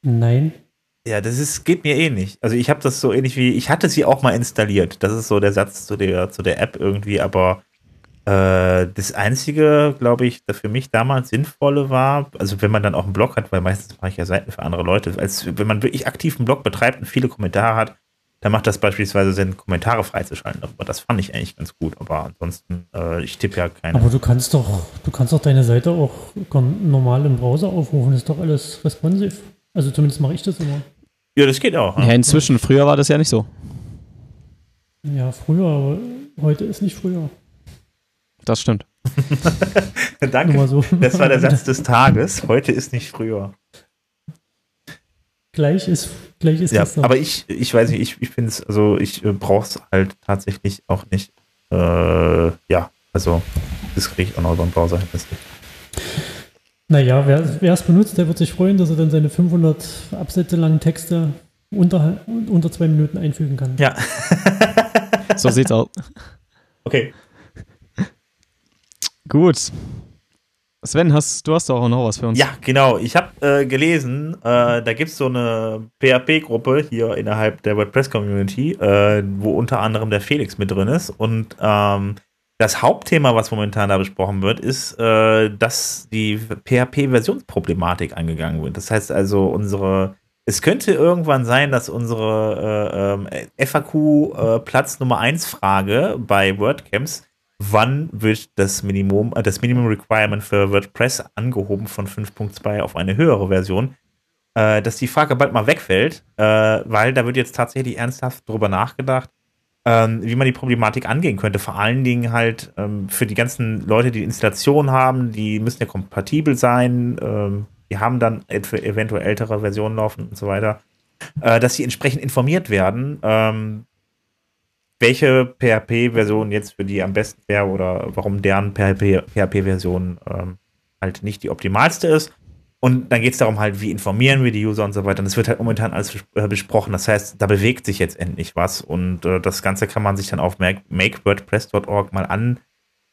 Nein. Ja, das ist, geht mir eh nicht. Also ich habe das so ähnlich wie, ich hatte sie auch mal installiert. Das ist so der Satz zu der, zu der App irgendwie, aber äh, das Einzige, glaube ich, das für mich damals sinnvolle war, also wenn man dann auch einen Blog hat, weil meistens mache ich ja Seiten für andere Leute, als wenn man wirklich aktiv einen Blog betreibt und viele Kommentare hat, dann macht das beispielsweise Sinn, Kommentare freizuschalten. Aber das fand ich eigentlich ganz gut. Aber ansonsten, äh, ich tippe ja keine. Aber du kannst doch, du kannst doch deine Seite auch normal im Browser aufrufen. Das ist doch alles responsive. Also zumindest mache ich das immer. Ja, das geht auch. Ja, inzwischen. Früher war das ja nicht so. Ja, früher, aber heute ist nicht früher. Das stimmt. Danke. So. Das war der Satz des Tages. Heute ist nicht früher. Gleich ist, gleich ist ja, das. Aber ich, ich weiß nicht, ich, ich finde es, also ich äh, brauche es halt tatsächlich auch nicht. Äh, ja, also das kriege ich auch noch über den Browser hin. Naja, wer es benutzt, der wird sich freuen, dass er dann seine 500 Absätze langen Texte unter, unter zwei Minuten einfügen kann. Ja. so sieht's aus. Okay. Gut. Sven, hast, du hast doch auch noch was für uns. Ja, genau. Ich habe äh, gelesen, äh, da gibt es so eine PHP-Gruppe hier innerhalb der WordPress-Community, äh, wo unter anderem der Felix mit drin ist. Und ähm, das Hauptthema, was momentan da besprochen wird, ist, äh, dass die PHP-Versionsproblematik angegangen wird. Das heißt also, unsere es könnte irgendwann sein, dass unsere äh, äh, FAQ äh, Nummer 1 Frage bei WordCamps, wann wird das Minimum, äh, das Minimum Requirement für WordPress angehoben von 5.2 auf eine höhere Version, äh, dass die Frage bald mal wegfällt, äh, weil da wird jetzt tatsächlich ernsthaft drüber nachgedacht, ähm, wie man die Problematik angehen könnte. Vor allen Dingen halt ähm, für die ganzen Leute, die Installation haben, die müssen ja kompatibel sein, ähm, die haben dann eventuell ältere Versionen laufen und so weiter, äh, dass sie entsprechend informiert werden, ähm, welche PHP-Version jetzt für die am besten wäre oder warum deren PHP-Version ähm, halt nicht die optimalste ist. Und dann geht es darum halt, wie informieren wir die User und so weiter. Und das wird halt momentan alles äh, besprochen. Das heißt, da bewegt sich jetzt endlich was. Und äh, das Ganze kann man sich dann auf makewordpress.org mal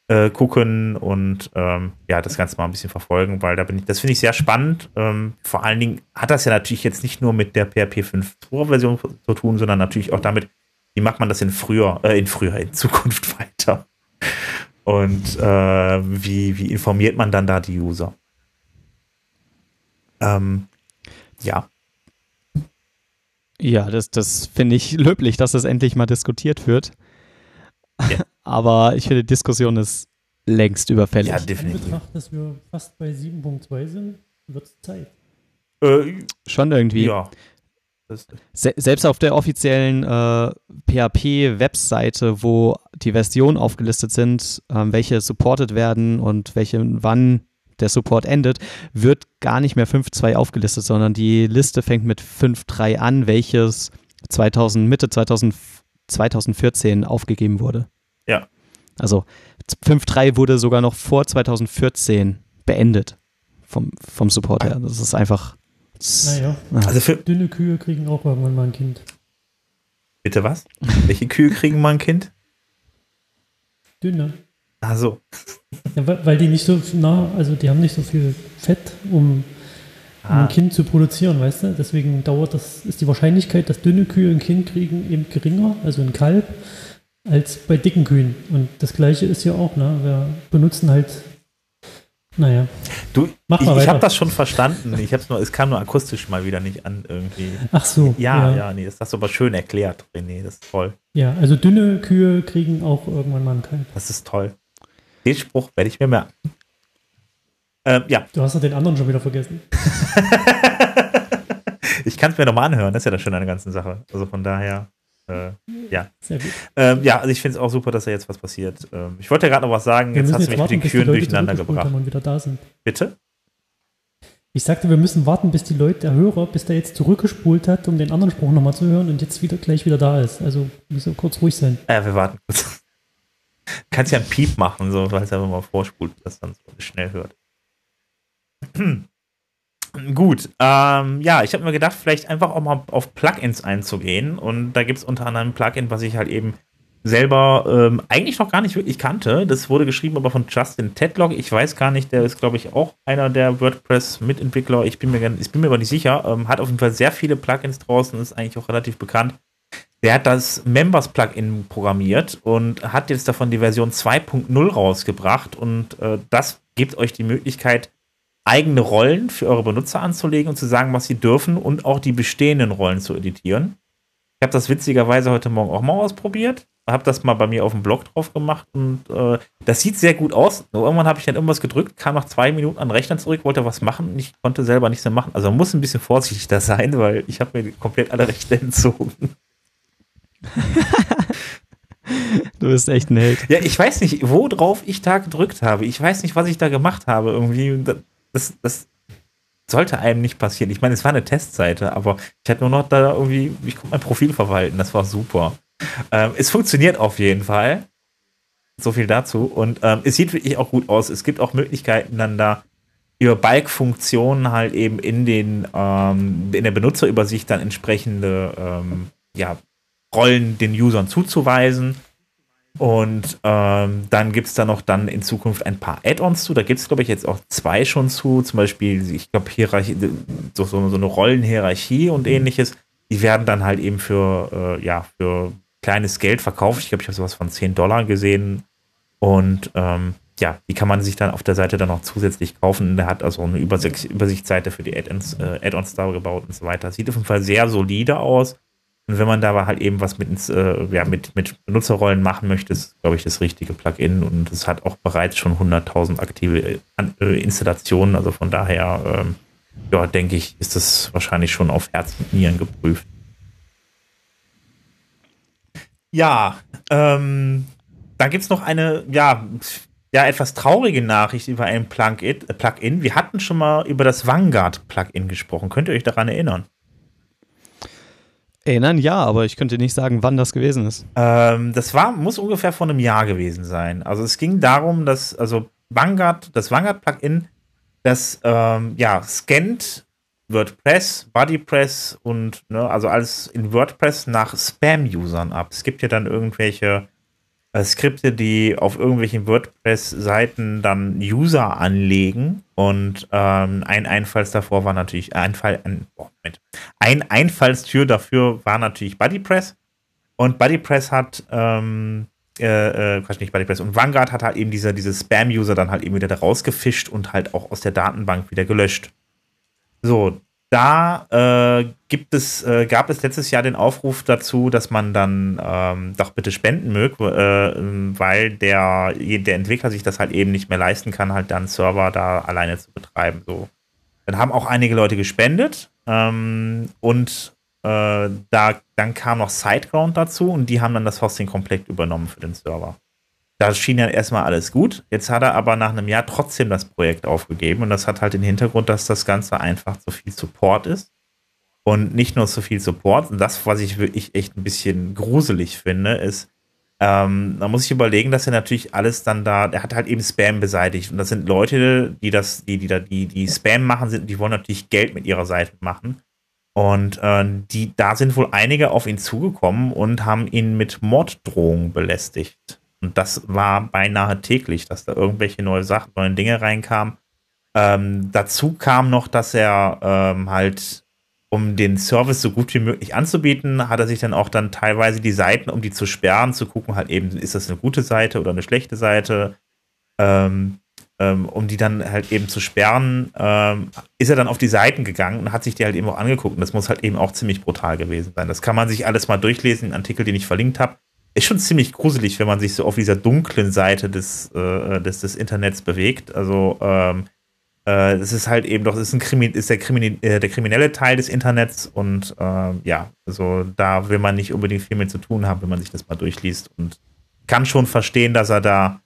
angucken und ähm, ja, das Ganze mal ein bisschen verfolgen, weil da bin ich, das finde ich sehr spannend. Ähm, vor allen Dingen hat das ja natürlich jetzt nicht nur mit der PHP 5.2 Version zu tun, sondern natürlich auch damit, wie macht man das in früher, äh, in früher, in Zukunft weiter? Und äh, wie, wie informiert man dann da die User? Ähm, ja. Ja, das, das finde ich löblich, dass das endlich mal diskutiert wird. Ja. Aber ich finde, die Diskussion ist längst überfällig. Ja, definitiv. In Betracht, dass wir fast bei 7.2 sind, wird es Zeit. Äh, Schon irgendwie. Ja. Se selbst auf der offiziellen äh, PHP-Webseite, wo die Versionen aufgelistet sind, äh, welche supported werden und welche wann der Support endet, wird gar nicht mehr 5.2 aufgelistet, sondern die Liste fängt mit 5.3 an, welches 2000, Mitte 2000, 2014 aufgegeben wurde. Ja. Also 5.3 wurde sogar noch vor 2014 beendet vom, vom Support her. Das ist einfach. Naja. Also für dünne Kühe kriegen auch irgendwann mal ein Kind. Bitte was? Welche Kühe kriegen mal ein Kind? Dünne. Ach so. Ja, weil die nicht so nah, also die haben nicht so viel Fett, um, ah. ein Kind zu produzieren, weißt du? Deswegen dauert das, ist die Wahrscheinlichkeit, dass dünne Kühe ein Kind kriegen, eben geringer, also ein Kalb, als bei dicken Kühen. Und das gleiche ist ja auch, ne? Wir benutzen halt naja. Du, Mach ich, ich habe das schon verstanden. Ich hab's nur, es kam nur akustisch mal wieder nicht an irgendwie. Ach so. Ja, ja, ja nee, das hast du aber schön erklärt, René. Das ist toll. Ja, also dünne Kühe kriegen auch irgendwann mal einen Kalb. Das ist toll. Den Spruch werde ich mir merken. Ähm, ja. Du hast doch den anderen schon wieder vergessen. ich kann es mir nochmal anhören, das ist ja das Schöne an der ganzen Sache. Also von daher, äh, ja. Sehr gut. Ähm, ja, also ich finde es auch super, dass da jetzt was passiert. Ähm, ich wollte ja gerade noch was sagen, wir jetzt hast du mich warten, mit den Kühen durcheinander gebracht. Haben und wieder da sind. Bitte? Ich sagte, wir müssen warten, bis die Leute, der Hörer, bis der jetzt zurückgespult hat, um den anderen Spruch nochmal zu hören und jetzt wieder gleich wieder da ist. Also müssen wir kurz ruhig sein. Ja, wir warten kurz kannst ja einen Piep machen, so, weil es einfach mal vorspult, dass dann so schnell hört. Gut, ähm, ja, ich habe mir gedacht, vielleicht einfach auch mal auf Plugins einzugehen. Und da gibt es unter anderem ein Plugin, was ich halt eben selber ähm, eigentlich noch gar nicht wirklich kannte. Das wurde geschrieben aber von Justin Tedlock. Ich weiß gar nicht, der ist, glaube ich, auch einer der WordPress-Mitentwickler. Ich, bin mir, ich bin mir aber nicht sicher. Ähm, hat auf jeden Fall sehr viele Plugins draußen, ist eigentlich auch relativ bekannt der hat das Members-Plugin programmiert und hat jetzt davon die Version 2.0 rausgebracht und äh, das gibt euch die Möglichkeit, eigene Rollen für eure Benutzer anzulegen und zu sagen, was sie dürfen und auch die bestehenden Rollen zu editieren. Ich habe das witzigerweise heute Morgen auch mal ausprobiert, habe das mal bei mir auf dem Blog drauf gemacht und äh, das sieht sehr gut aus. Nur irgendwann habe ich dann irgendwas gedrückt, kam nach zwei Minuten an den Rechner zurück, wollte was machen und ich konnte selber nichts mehr machen. Also man muss ein bisschen vorsichtig da sein, weil ich habe mir komplett alle Rechte entzogen. du bist echt ein Held. Ja, ich weiß nicht, worauf ich da gedrückt habe. Ich weiß nicht, was ich da gemacht habe. Irgendwie, das, das sollte einem nicht passieren. Ich meine, es war eine Testseite, aber ich hatte nur noch da irgendwie, ich konnte mein Profil verwalten. Das war super. Ähm, es funktioniert auf jeden Fall. So viel dazu. Und ähm, es sieht wirklich auch gut aus. Es gibt auch Möglichkeiten, dann da über Bike-Funktionen halt eben in den ähm, in der Benutzerübersicht dann entsprechende ähm, ja, Rollen den Usern zuzuweisen. Und ähm, dann gibt es da noch dann in Zukunft ein paar Add-ons zu. Da gibt es, glaube ich, jetzt auch zwei schon zu. Zum Beispiel, ich glaube, so, so, so, eine Rollenhierarchie und ähnliches. Die werden dann halt eben für, äh, ja, für kleines Geld verkauft. Ich glaube, ich habe sowas von 10 Dollar gesehen. Und ähm, ja, die kann man sich dann auf der Seite dann noch zusätzlich kaufen. Der hat also eine Übersicht, Übersichtsseite für die Add-ons äh, Add da gebaut und so weiter. Sieht auf jeden Fall sehr solide aus. Und wenn man da halt eben was mit, ins, äh, ja, mit, mit Benutzerrollen machen möchte, ist, glaube ich, das richtige Plugin. Und es hat auch bereits schon 100.000 aktive äh, Installationen. Also von daher, ähm, ja, denke ich, ist das wahrscheinlich schon auf Herz und Nieren geprüft. Ja, ähm, dann gibt es noch eine, ja, ja, etwas traurige Nachricht über ein Plugin. Plugin. Wir hatten schon mal über das Vanguard-Plugin gesprochen. Könnt ihr euch daran erinnern? Erinnern ja, aber ich könnte nicht sagen, wann das gewesen ist. Ähm, das war, muss ungefähr vor einem Jahr gewesen sein. Also es ging darum, dass, also Vanguard, das Vanguard-Plugin, das ähm, ja, scannt WordPress, BuddyPress und ne, also alles in WordPress nach Spam-Usern ab. Es gibt ja dann irgendwelche Skripte, die auf irgendwelchen WordPress-Seiten dann User anlegen. Und ähm, ein Einfalls davor war natürlich Einfall, ein, oh, ein Einfallstür dafür war natürlich BuddyPress. Und BuddyPress hat ähm, äh, äh, Quatsch, nicht BuddyPress. Und Vanguard hat halt eben diese, diese Spam-User dann halt eben wieder da rausgefischt und halt auch aus der Datenbank wieder gelöscht. So, da äh, gibt es, äh, gab es letztes Jahr den Aufruf dazu, dass man dann ähm, doch bitte spenden möge, äh, weil der, der Entwickler sich das halt eben nicht mehr leisten kann, halt dann Server da alleine zu betreiben. So. Dann haben auch einige Leute gespendet ähm, und äh, da, dann kam noch SiteGround dazu und die haben dann das Hosting komplett übernommen für den Server. Da schien ja erstmal alles gut. Jetzt hat er aber nach einem Jahr trotzdem das Projekt aufgegeben und das hat halt den Hintergrund, dass das Ganze einfach zu viel Support ist. Und nicht nur zu viel Support. Und das, was ich wirklich echt ein bisschen gruselig finde, ist, ähm, da muss ich überlegen, dass er natürlich alles dann da, der hat halt eben Spam beseitigt. Und das sind Leute, die das, die, die da, die, die Spam machen, sind, die wollen natürlich Geld mit ihrer Seite machen. Und äh, die, da sind wohl einige auf ihn zugekommen und haben ihn mit Morddrohungen belästigt. Und das war beinahe täglich, dass da irgendwelche neue Sachen, neue Dinge reinkamen. Ähm, dazu kam noch, dass er ähm, halt, um den Service so gut wie möglich anzubieten, hat er sich dann auch dann teilweise die Seiten, um die zu sperren, zu gucken, halt eben, ist das eine gute Seite oder eine schlechte Seite, ähm, ähm um die dann halt eben zu sperren, ähm, ist er dann auf die Seiten gegangen und hat sich die halt eben auch angeguckt. Und das muss halt eben auch ziemlich brutal gewesen sein. Das kann man sich alles mal durchlesen, den Artikel, den ich verlinkt habe ist schon ziemlich gruselig, wenn man sich so auf dieser dunklen Seite des, äh, des, des Internets bewegt. Also ähm, äh, es ist halt eben doch, ist, ein Krimi ist der, Krimi äh, der kriminelle Teil des Internets und äh, ja, also da will man nicht unbedingt viel mit zu tun haben, wenn man sich das mal durchliest und kann schon verstehen, dass er da,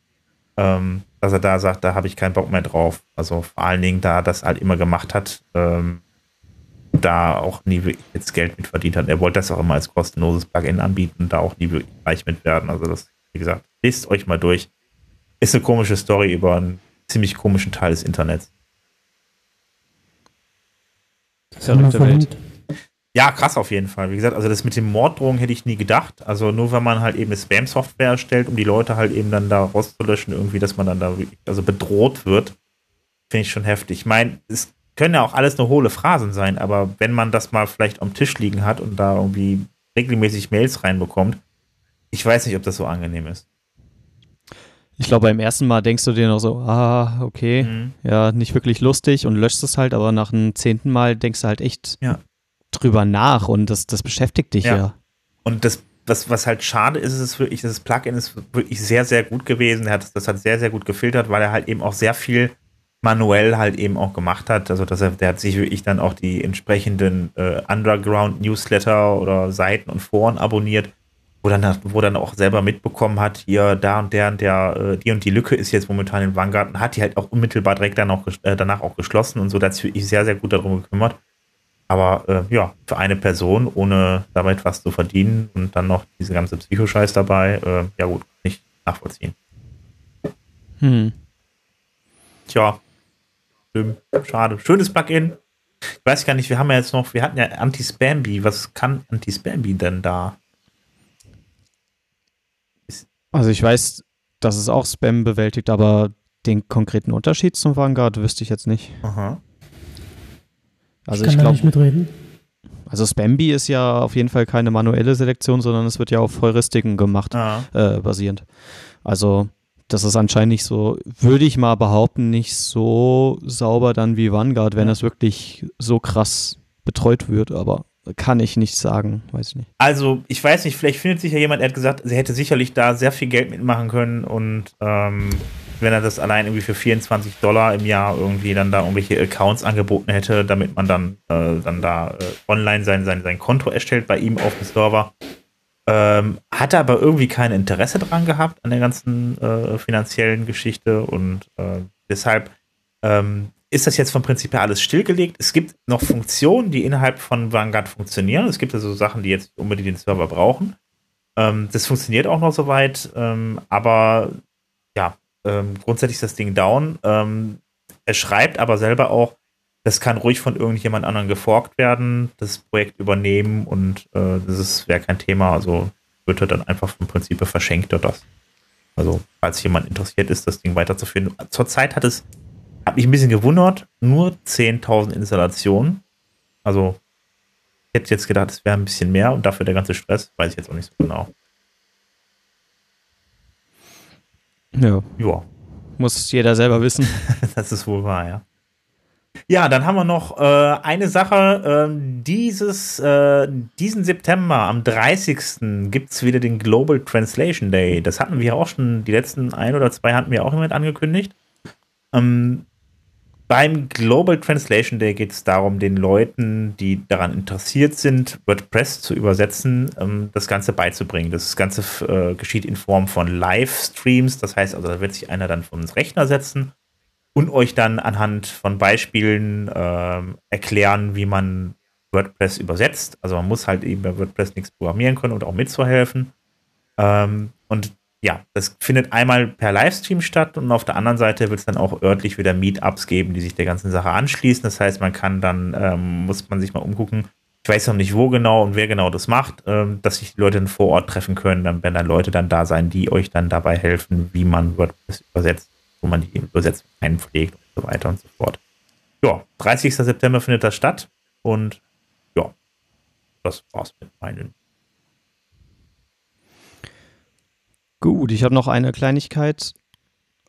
ähm, dass er da sagt, da habe ich keinen Bock mehr drauf. Also vor allen Dingen, da das halt immer gemacht hat, ähm, da auch nie wirklich jetzt Geld mit verdient hat. Er wollte das auch immer als kostenloses Plugin anbieten, da auch nie wirklich reich mit werden. Also das, wie gesagt, lest euch mal durch. Ist eine komische Story über einen ziemlich komischen Teil des Internets. Verrückte Welt. Ja, krass auf jeden Fall. Wie gesagt, also das mit den Morddrohungen hätte ich nie gedacht. Also nur wenn man halt eben eine Spam-Software erstellt, um die Leute halt eben dann da rauszulöschen, irgendwie, dass man dann da also bedroht wird, finde ich schon heftig. Ich meine, es können ja auch alles nur hohle Phrasen sein, aber wenn man das mal vielleicht am Tisch liegen hat und da irgendwie regelmäßig Mails reinbekommt, ich weiß nicht, ob das so angenehm ist. Ich glaube, beim ersten Mal denkst du dir noch so, ah, okay, mhm. ja, nicht wirklich lustig und löscht es halt, aber nach dem zehnten Mal denkst du halt echt ja. drüber nach und das, das beschäftigt dich ja. ja. Und das, was, was halt schade ist, ist wirklich, das Plugin ist wirklich sehr, sehr gut gewesen. Hat, das hat sehr, sehr gut gefiltert, weil er halt eben auch sehr viel manuell halt eben auch gemacht hat. Also dass er, der hat sich wirklich dann auch die entsprechenden äh, Underground-Newsletter oder Seiten und Foren abonniert, wo dann, wo dann auch selber mitbekommen hat, hier, da und der und der, äh, die und die Lücke ist jetzt momentan in Vanguard und hat die halt auch unmittelbar direkt dann auch, äh, danach auch geschlossen und so, da hat sich wirklich sehr, sehr gut darum gekümmert. Aber äh, ja, für eine Person, ohne damit was zu verdienen und dann noch diese ganze Psychoscheiß dabei, äh, ja gut, nicht nachvollziehen. Hm. Tja, Schade. Schönes Plugin. Ich weiß gar nicht, wir haben ja jetzt noch, wir hatten ja Anti-Spambi. Was kann Anti-Spambi denn da? Also ich weiß, dass es auch Spam bewältigt, aber den konkreten Unterschied zum Vanguard wüsste ich jetzt nicht. Aha. Also ich, ich glaube nicht mitreden. Also Spambi ist ja auf jeden Fall keine manuelle Selektion, sondern es wird ja auf Heuristiken gemacht, ah. äh, basierend. Also das ist anscheinend nicht so, würde ich mal behaupten, nicht so sauber dann wie Vanguard, wenn es wirklich so krass betreut wird, aber kann ich nicht sagen, weiß ich nicht. Also, ich weiß nicht, vielleicht findet sich ja jemand, er hat gesagt, sie hätte sicherlich da sehr viel Geld mitmachen können und ähm, wenn er das allein irgendwie für 24 Dollar im Jahr irgendwie dann da irgendwelche Accounts angeboten hätte, damit man dann, äh, dann da äh, online sein, sein, sein Konto erstellt bei ihm auf dem Server. Ähm, hatte aber irgendwie kein Interesse dran gehabt an der ganzen äh, finanziellen Geschichte und äh, deshalb ähm, ist das jetzt vom Prinzip her alles stillgelegt. Es gibt noch Funktionen, die innerhalb von Vanguard funktionieren. Es gibt also Sachen, die jetzt unbedingt den Server brauchen. Ähm, das funktioniert auch noch soweit, ähm, aber ja, ähm, grundsätzlich ist das Ding down. Ähm, er schreibt aber selber auch, das kann ruhig von irgendjemand anderen geforkt werden, das Projekt übernehmen und äh, das wäre kein Thema. Also wird er dann einfach vom Prinzip verschenkt oder das. Also, falls jemand interessiert ist, das Ding weiterzuführen. Zurzeit hat es, hat mich ein bisschen gewundert, nur 10.000 Installationen. Also, ich hätte jetzt gedacht, es wäre ein bisschen mehr und dafür der ganze Stress, weiß ich jetzt auch nicht so genau. Ja. Ja. Muss jeder selber wissen. das ist wohl wahr, ja. Ja, dann haben wir noch äh, eine Sache. Äh, dieses, äh, diesen September, am 30. gibt es wieder den Global Translation Day. Das hatten wir auch schon, die letzten ein oder zwei hatten wir auch jemand angekündigt. Ähm, beim Global Translation Day geht es darum, den Leuten, die daran interessiert sind, WordPress zu übersetzen, ähm, das Ganze beizubringen. Das Ganze äh, geschieht in Form von Livestreams. Das heißt also, da wird sich einer dann vom Rechner setzen und euch dann anhand von Beispielen äh, erklären, wie man WordPress übersetzt. Also man muss halt eben bei WordPress nichts programmieren können und auch mitzuhelfen. Ähm, und ja, das findet einmal per Livestream statt und auf der anderen Seite wird es dann auch örtlich wieder Meetups geben, die sich der ganzen Sache anschließen. Das heißt, man kann dann, ähm, muss man sich mal umgucken, ich weiß noch nicht, wo genau und wer genau das macht, ähm, dass sich die Leute dann vor Ort treffen können. Dann werden dann Leute dann da sein, die euch dann dabei helfen, wie man WordPress übersetzt, wo man die Übersetzung einpflegt und so weiter und so fort. Ja, 30. September findet das statt und ja, das war's mit meinen Gut, ich habe noch eine Kleinigkeit.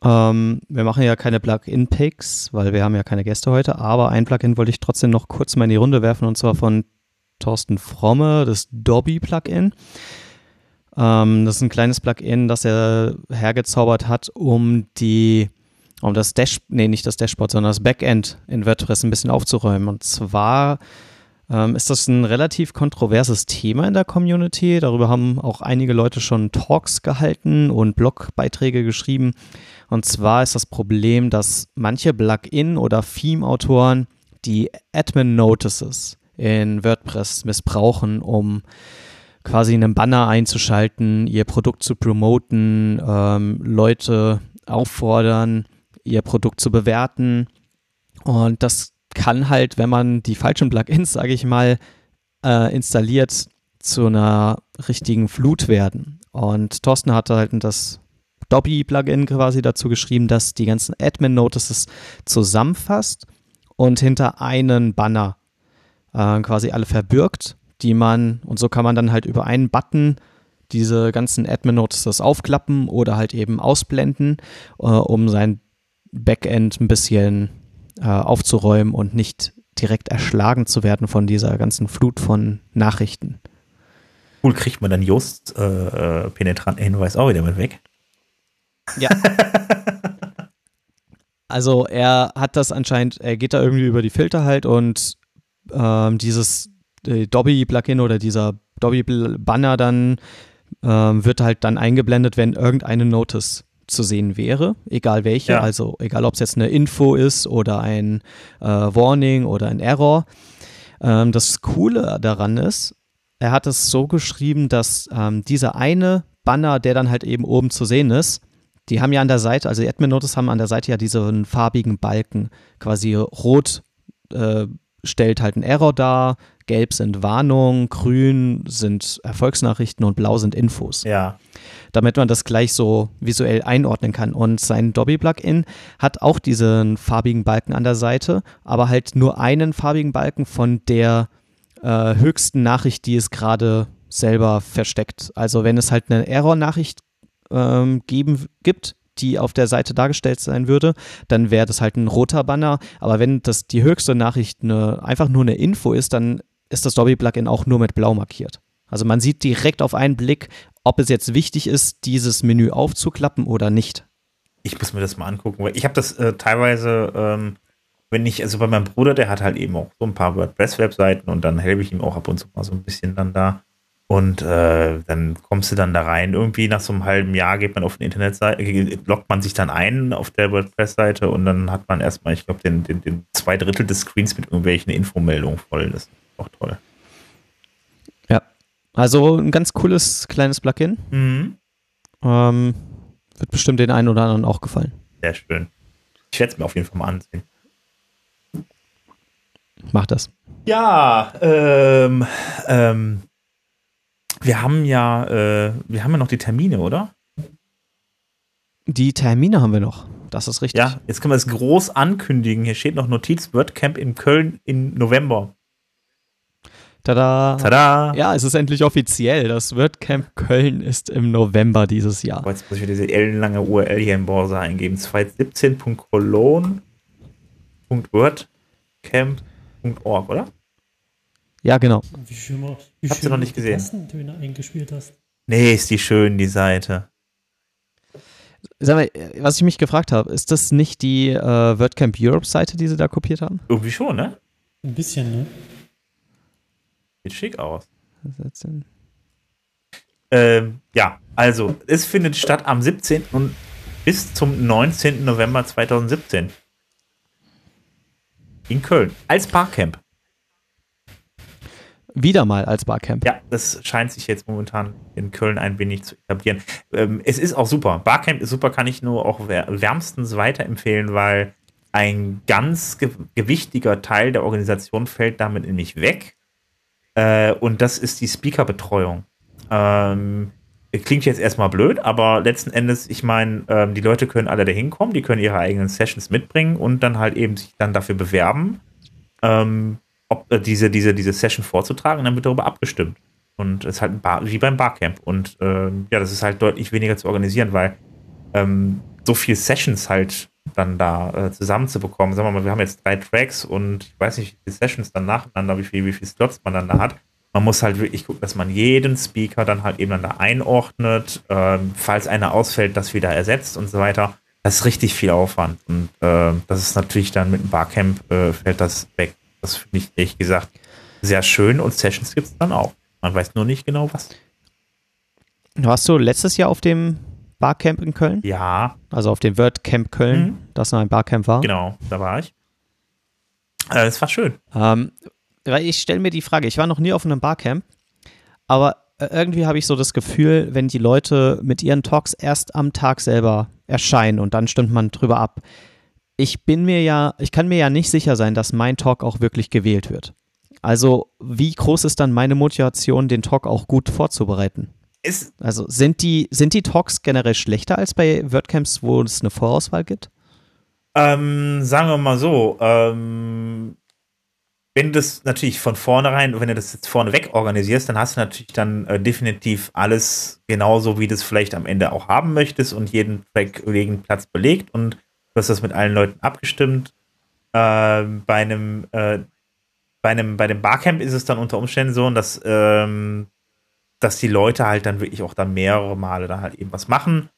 Ähm, wir machen ja keine Plugin-Picks, weil wir haben ja keine Gäste heute, aber ein Plugin wollte ich trotzdem noch kurz mal in die Runde werfen und zwar von Thorsten Fromme, das Dobby-Plugin. Ähm, das ist ein kleines Plugin, das er hergezaubert hat, um die um das Dash, nee, nicht das Dashboard, sondern das Backend in WordPress ein bisschen aufzuräumen. Und zwar ähm, ist das ein relativ kontroverses Thema in der Community. Darüber haben auch einige Leute schon Talks gehalten und Blogbeiträge geschrieben. Und zwar ist das Problem, dass manche Plugin- oder Theme-Autoren die Admin-Notices in WordPress missbrauchen, um quasi einen Banner einzuschalten, ihr Produkt zu promoten, ähm, Leute auffordern, ihr Produkt zu bewerten. Und das kann halt, wenn man die falschen Plugins, sage ich mal, äh, installiert, zu einer richtigen Flut werden. Und Thorsten hatte halt das Dobby-Plugin quasi dazu geschrieben, dass die ganzen Admin-Notices zusammenfasst und hinter einen Banner äh, quasi alle verbirgt, die man, und so kann man dann halt über einen Button diese ganzen Admin-Notices aufklappen oder halt eben ausblenden, äh, um sein Backend ein bisschen äh, aufzuräumen und nicht direkt erschlagen zu werden von dieser ganzen Flut von Nachrichten. Cool, kriegt man dann Just äh, äh, penetranten Hinweis auch wieder mit weg? Ja. also er hat das anscheinend, er geht da irgendwie über die Filter halt und ähm, dieses Dobby-Plugin oder dieser Dobby-Banner dann ähm, wird halt dann eingeblendet, wenn irgendeine Notice zu sehen wäre, egal welche, ja. also egal ob es jetzt eine Info ist oder ein äh, Warning oder ein Error. Ähm, das Coole daran ist, er hat es so geschrieben, dass ähm, dieser eine Banner, der dann halt eben oben zu sehen ist, die haben ja an der Seite, also die Admin Notice haben an der Seite ja diesen farbigen Balken, quasi rot äh, stellt halt einen Error dar, gelb sind Warnungen, grün sind Erfolgsnachrichten und blau sind Infos. Ja. Damit man das gleich so visuell einordnen kann. Und sein Dobby-Plugin hat auch diesen farbigen Balken an der Seite, aber halt nur einen farbigen Balken von der äh, höchsten Nachricht, die es gerade selber versteckt. Also wenn es halt eine Error-Nachricht ähm, geben, gibt, die auf der Seite dargestellt sein würde, dann wäre das halt ein roter Banner. Aber wenn das die höchste Nachricht eine, einfach nur eine Info ist, dann ist das Dobby-Plugin auch nur mit blau markiert. Also man sieht direkt auf einen Blick, ob es jetzt wichtig ist, dieses Menü aufzuklappen oder nicht. Ich muss mir das mal angucken, weil ich habe das äh, teilweise, ähm, wenn ich, also bei meinem Bruder, der hat halt eben auch so ein paar WordPress-Webseiten und dann helfe ich ihm auch ab und zu mal so ein bisschen dann da. Und äh, dann kommst du dann da rein. Irgendwie nach so einem halben Jahr geht man auf eine Internetseite, äh, loggt man sich dann ein auf der WordPress-Seite und dann hat man erstmal, ich glaube, den, den, den zwei Drittel des Screens mit irgendwelchen Infomeldungen voll. Das ist auch toll. Ja, also ein ganz cooles kleines Plugin. Mhm. Ähm, wird bestimmt den einen oder anderen auch gefallen. Sehr schön. Ich werde es mir auf jeden Fall mal ansehen. Mach das. Ja, ähm, ähm, wir haben ja, äh, wir haben ja noch die Termine, oder? Die Termine haben wir noch. Das ist richtig. Ja, jetzt können wir es groß ankündigen. Hier steht noch Notiz WordCamp in Köln im November. Tada. Tada. Ja, es ist endlich offiziell. Das WordCamp Köln ist im November dieses Jahr. Jetzt muss ich wieder diese ellenlange URL hier im Browser eingeben. 217.cologne.wordcamp.org, oder? Ja, genau. Wie schön, wie Habt ihr noch nicht gesehen? Tastentöne eingespielt hast. Nee, ist die schön, die Seite. Sag mal, was ich mich gefragt habe, ist das nicht die äh, WordCamp Europe Seite, die sie da kopiert haben? Irgendwie schon, ne? Ein bisschen, ne? Sieht schick aus. Ähm, ja, also, es findet statt am 17. und bis zum 19. November 2017. In Köln. Als Barcamp. Wieder mal als Barcamp. Ja, das scheint sich jetzt momentan in Köln ein wenig zu etablieren. Ähm, es ist auch super. Barcamp ist super, kann ich nur auch wärmstens weiterempfehlen, weil ein ganz ge gewichtiger Teil der Organisation fällt damit nämlich weg. Äh, und das ist die Speaker-Betreuung. Ähm, klingt jetzt erstmal blöd, aber letzten Endes, ich meine, ähm, die Leute können alle da hinkommen, die können ihre eigenen Sessions mitbringen und dann halt eben sich dann dafür bewerben. Ähm, ob, äh, diese, diese, diese Session vorzutragen und dann wird darüber abgestimmt. Und es ist halt Bar, wie beim Barcamp. Und äh, ja, das ist halt deutlich weniger zu organisieren, weil ähm, so viele Sessions halt dann da äh, zusammenzubekommen. Sagen wir mal, wir haben jetzt drei Tracks und ich weiß nicht, wie viele Sessions dann nacheinander, wie viele wie viel Slots man dann da hat. Man muss halt wirklich gucken, dass man jeden Speaker dann halt eben dann da einordnet, äh, falls einer ausfällt, das wieder ersetzt und so weiter. Das ist richtig viel Aufwand. Und äh, das ist natürlich dann mit dem Barcamp äh, fällt das weg. Das finde ich ehrlich gesagt sehr schön und Sessions gibt es dann auch. Man weiß nur nicht genau was. Warst du letztes Jahr auf dem Barcamp in Köln? Ja. Also auf dem WordCamp Köln, mhm. das noch ein Barcamp war? Genau, da war ich. Äh, es war schön. Ähm, weil ich stelle mir die Frage, ich war noch nie auf einem Barcamp, aber äh, irgendwie habe ich so das Gefühl, wenn die Leute mit ihren Talks erst am Tag selber erscheinen und dann stimmt man drüber ab, ich bin mir ja, ich kann mir ja nicht sicher sein, dass mein Talk auch wirklich gewählt wird. Also, wie groß ist dann meine Motivation, den Talk auch gut vorzubereiten? Ist also, sind die, sind die Talks generell schlechter als bei WordCamps, wo es eine Vorauswahl gibt? Ähm, sagen wir mal so, ähm, wenn du das natürlich von vornherein, wenn du das jetzt vorneweg organisierst, dann hast du natürlich dann äh, definitiv alles genauso, wie du es vielleicht am Ende auch haben möchtest und jeden Track, jeden Platz belegt und Du hast das mit allen Leuten abgestimmt. Äh, bei einem, äh, bei einem, bei dem Barcamp ist es dann unter Umständen so, dass, ähm, dass die Leute halt dann wirklich auch dann mehrere Male dann halt eben was machen.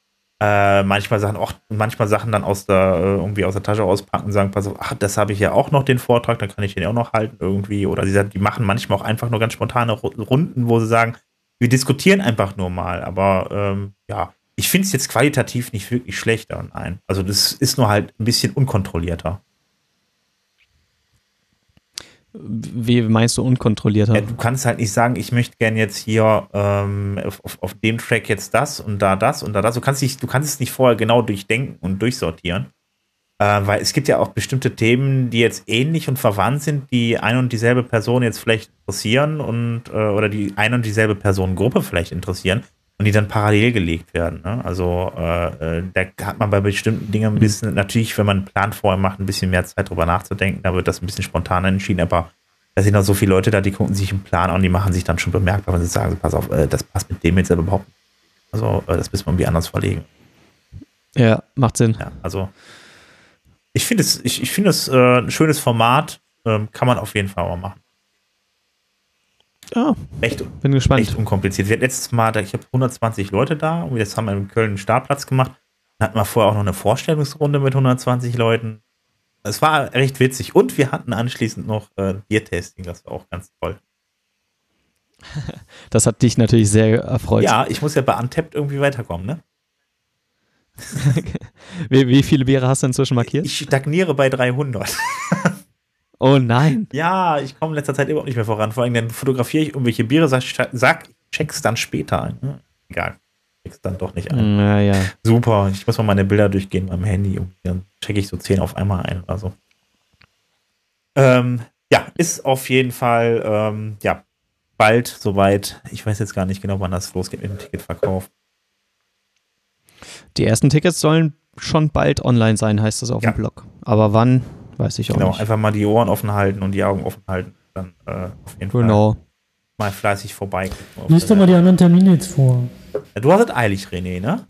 Äh, manchmal Sachen auch, manchmal Sachen dann aus der, äh, irgendwie aus der Tasche auspacken und sagen, pass auf, ach, das habe ich ja auch noch den Vortrag, dann kann ich den auch noch halten irgendwie. Oder sie, die machen manchmal auch einfach nur ganz spontane Runden, wo sie sagen, wir diskutieren einfach nur mal. Aber ähm, ja, ich finde es jetzt qualitativ nicht wirklich schlechter. Nein. Also das ist nur halt ein bisschen unkontrollierter. Wie meinst du unkontrollierter? Ja, du kannst halt nicht sagen, ich möchte gern jetzt hier ähm, auf, auf, dem Track jetzt das und da das und da das. Du kannst, nicht, du kannst es nicht vorher genau durchdenken und durchsortieren. Äh, weil es gibt ja auch bestimmte Themen, die jetzt ähnlich und verwandt sind, die eine und dieselbe Person jetzt vielleicht interessieren und äh, oder die eine und dieselbe Personengruppe vielleicht interessieren und die dann parallel gelegt werden. Ne? Also äh, äh, da hat man bei bestimmten Dingen ein bisschen, natürlich, wenn man einen Plan vorher macht, ein bisschen mehr Zeit drüber nachzudenken, da wird das ein bisschen spontaner entschieden, aber da sind auch so viele Leute da, die gucken sich einen Plan an, die machen sich dann schon bemerkbar, wenn sie sagen, pass auf, äh, das passt mit dem jetzt aber überhaupt nicht. Also äh, das müssen wir irgendwie anders verlegen. Ja, macht Sinn. Ja, also ich finde es, ich, ich finde es äh, ein schönes Format, ähm, kann man auf jeden Fall mal machen. Ja, Echt, bin gespannt. echt unkompliziert. Wir hatten letztes Mal, da- ich habe 120 Leute da und jetzt haben wir in Köln einen Startplatz gemacht. Dann hatten wir vorher auch noch eine Vorstellungsrunde mit 120 Leuten. Es war recht witzig und wir hatten anschließend noch äh, Biertasting, das war auch ganz toll. Das hat dich natürlich sehr erfreut. Ja, ich muss ja bei Untapped irgendwie weiterkommen, ne? Wie, wie viele Biere hast du inzwischen markiert? Ich stagniere bei 300. Oh nein. Ja, ich komme in letzter Zeit überhaupt nicht mehr voran. Vor allem dann fotografiere ich irgendwelche Biere, sag, sag ich check's dann später ein. Hm, Egal, check's dann doch nicht ein. Ja, ja. Super, ich muss mal meine Bilder durchgehen beim Handy und dann checke ich so 10 auf einmal ein oder so. Ähm, ja, ist auf jeden Fall, ähm, ja, bald soweit. Ich weiß jetzt gar nicht genau, wann das losgeht mit dem Ticketverkauf. Die ersten Tickets sollen schon bald online sein, heißt es auf Ja. dem Blog. Aber wann, weiß ich auch Genau, nicht. einfach mal die Ohren offen halten und die Augen offen halten. Dann äh, auf jeden Fall Genau. mal fleißig vorbei. Lies doch mal die anderen Termine jetzt vor. Du hast es eilig, René, ne?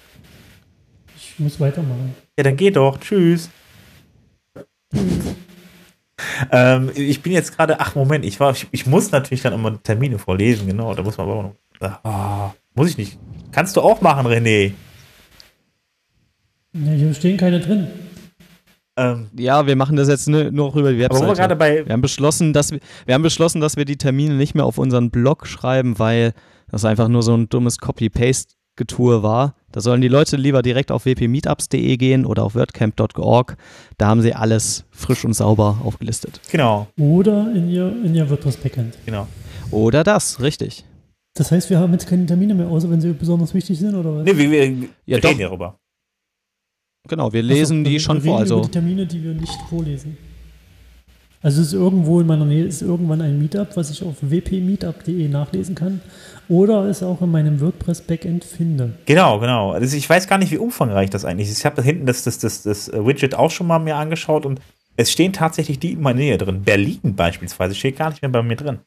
Ich muss weitermachen. Ja, dann geh doch. Tschüss. ähm, ich bin jetzt gerade, ach Moment, ich war, ich, ich muss natürlich dann immer Termine vorlesen, genau. Da muss man aber auch noch. Ah, muss ich nicht. Kannst du auch machen, René. Ja, hier stehen keine drin. Ähm, Ja, wir machen das jetzt nur, noch über die aber wo wir Webseite. gerade bei. Wir haben beschlossen, dass wir, wir haben beschlossen, dass wir die Termine nicht mehr auf unseren Blog schreiben, weil das einfach nur so ein dummes Copy-Paste-Getue war. Da sollen die Leute lieber direkt auf wpmeetups.de gehen oder auf wordcamp.org. Da haben sie alles frisch und sauber aufgelistet. Genau, Oder in ihr, in ihr WordPress-Backend. genau. Oder das, richtig. Das heißt, wir haben jetzt keine Termine mehr, außer wenn sie besonders wichtig sind, oder was? Nee, wir, wir Ja, reden doch. darüber. Genau, wir lesen wir- die schon vor. Also die Termine, die wir nicht vorlesen. Also es ist irgendwo in meiner Nähe ist irgendwann ein Meetup, was ich auf wpmeetup.de nachlesen kann. Oder es auch in meinem WordPress-Backend finde. Genau, genau. Also ich weiß gar nicht, wie umfangreich das eigentlich ist. Ich habe da hinten das, das, das, das Widget auch schon mal mir angeschaut und es stehen tatsächlich die in meiner Nähe drin. Berlin beispielsweise steht gar nicht mehr bei mir drin.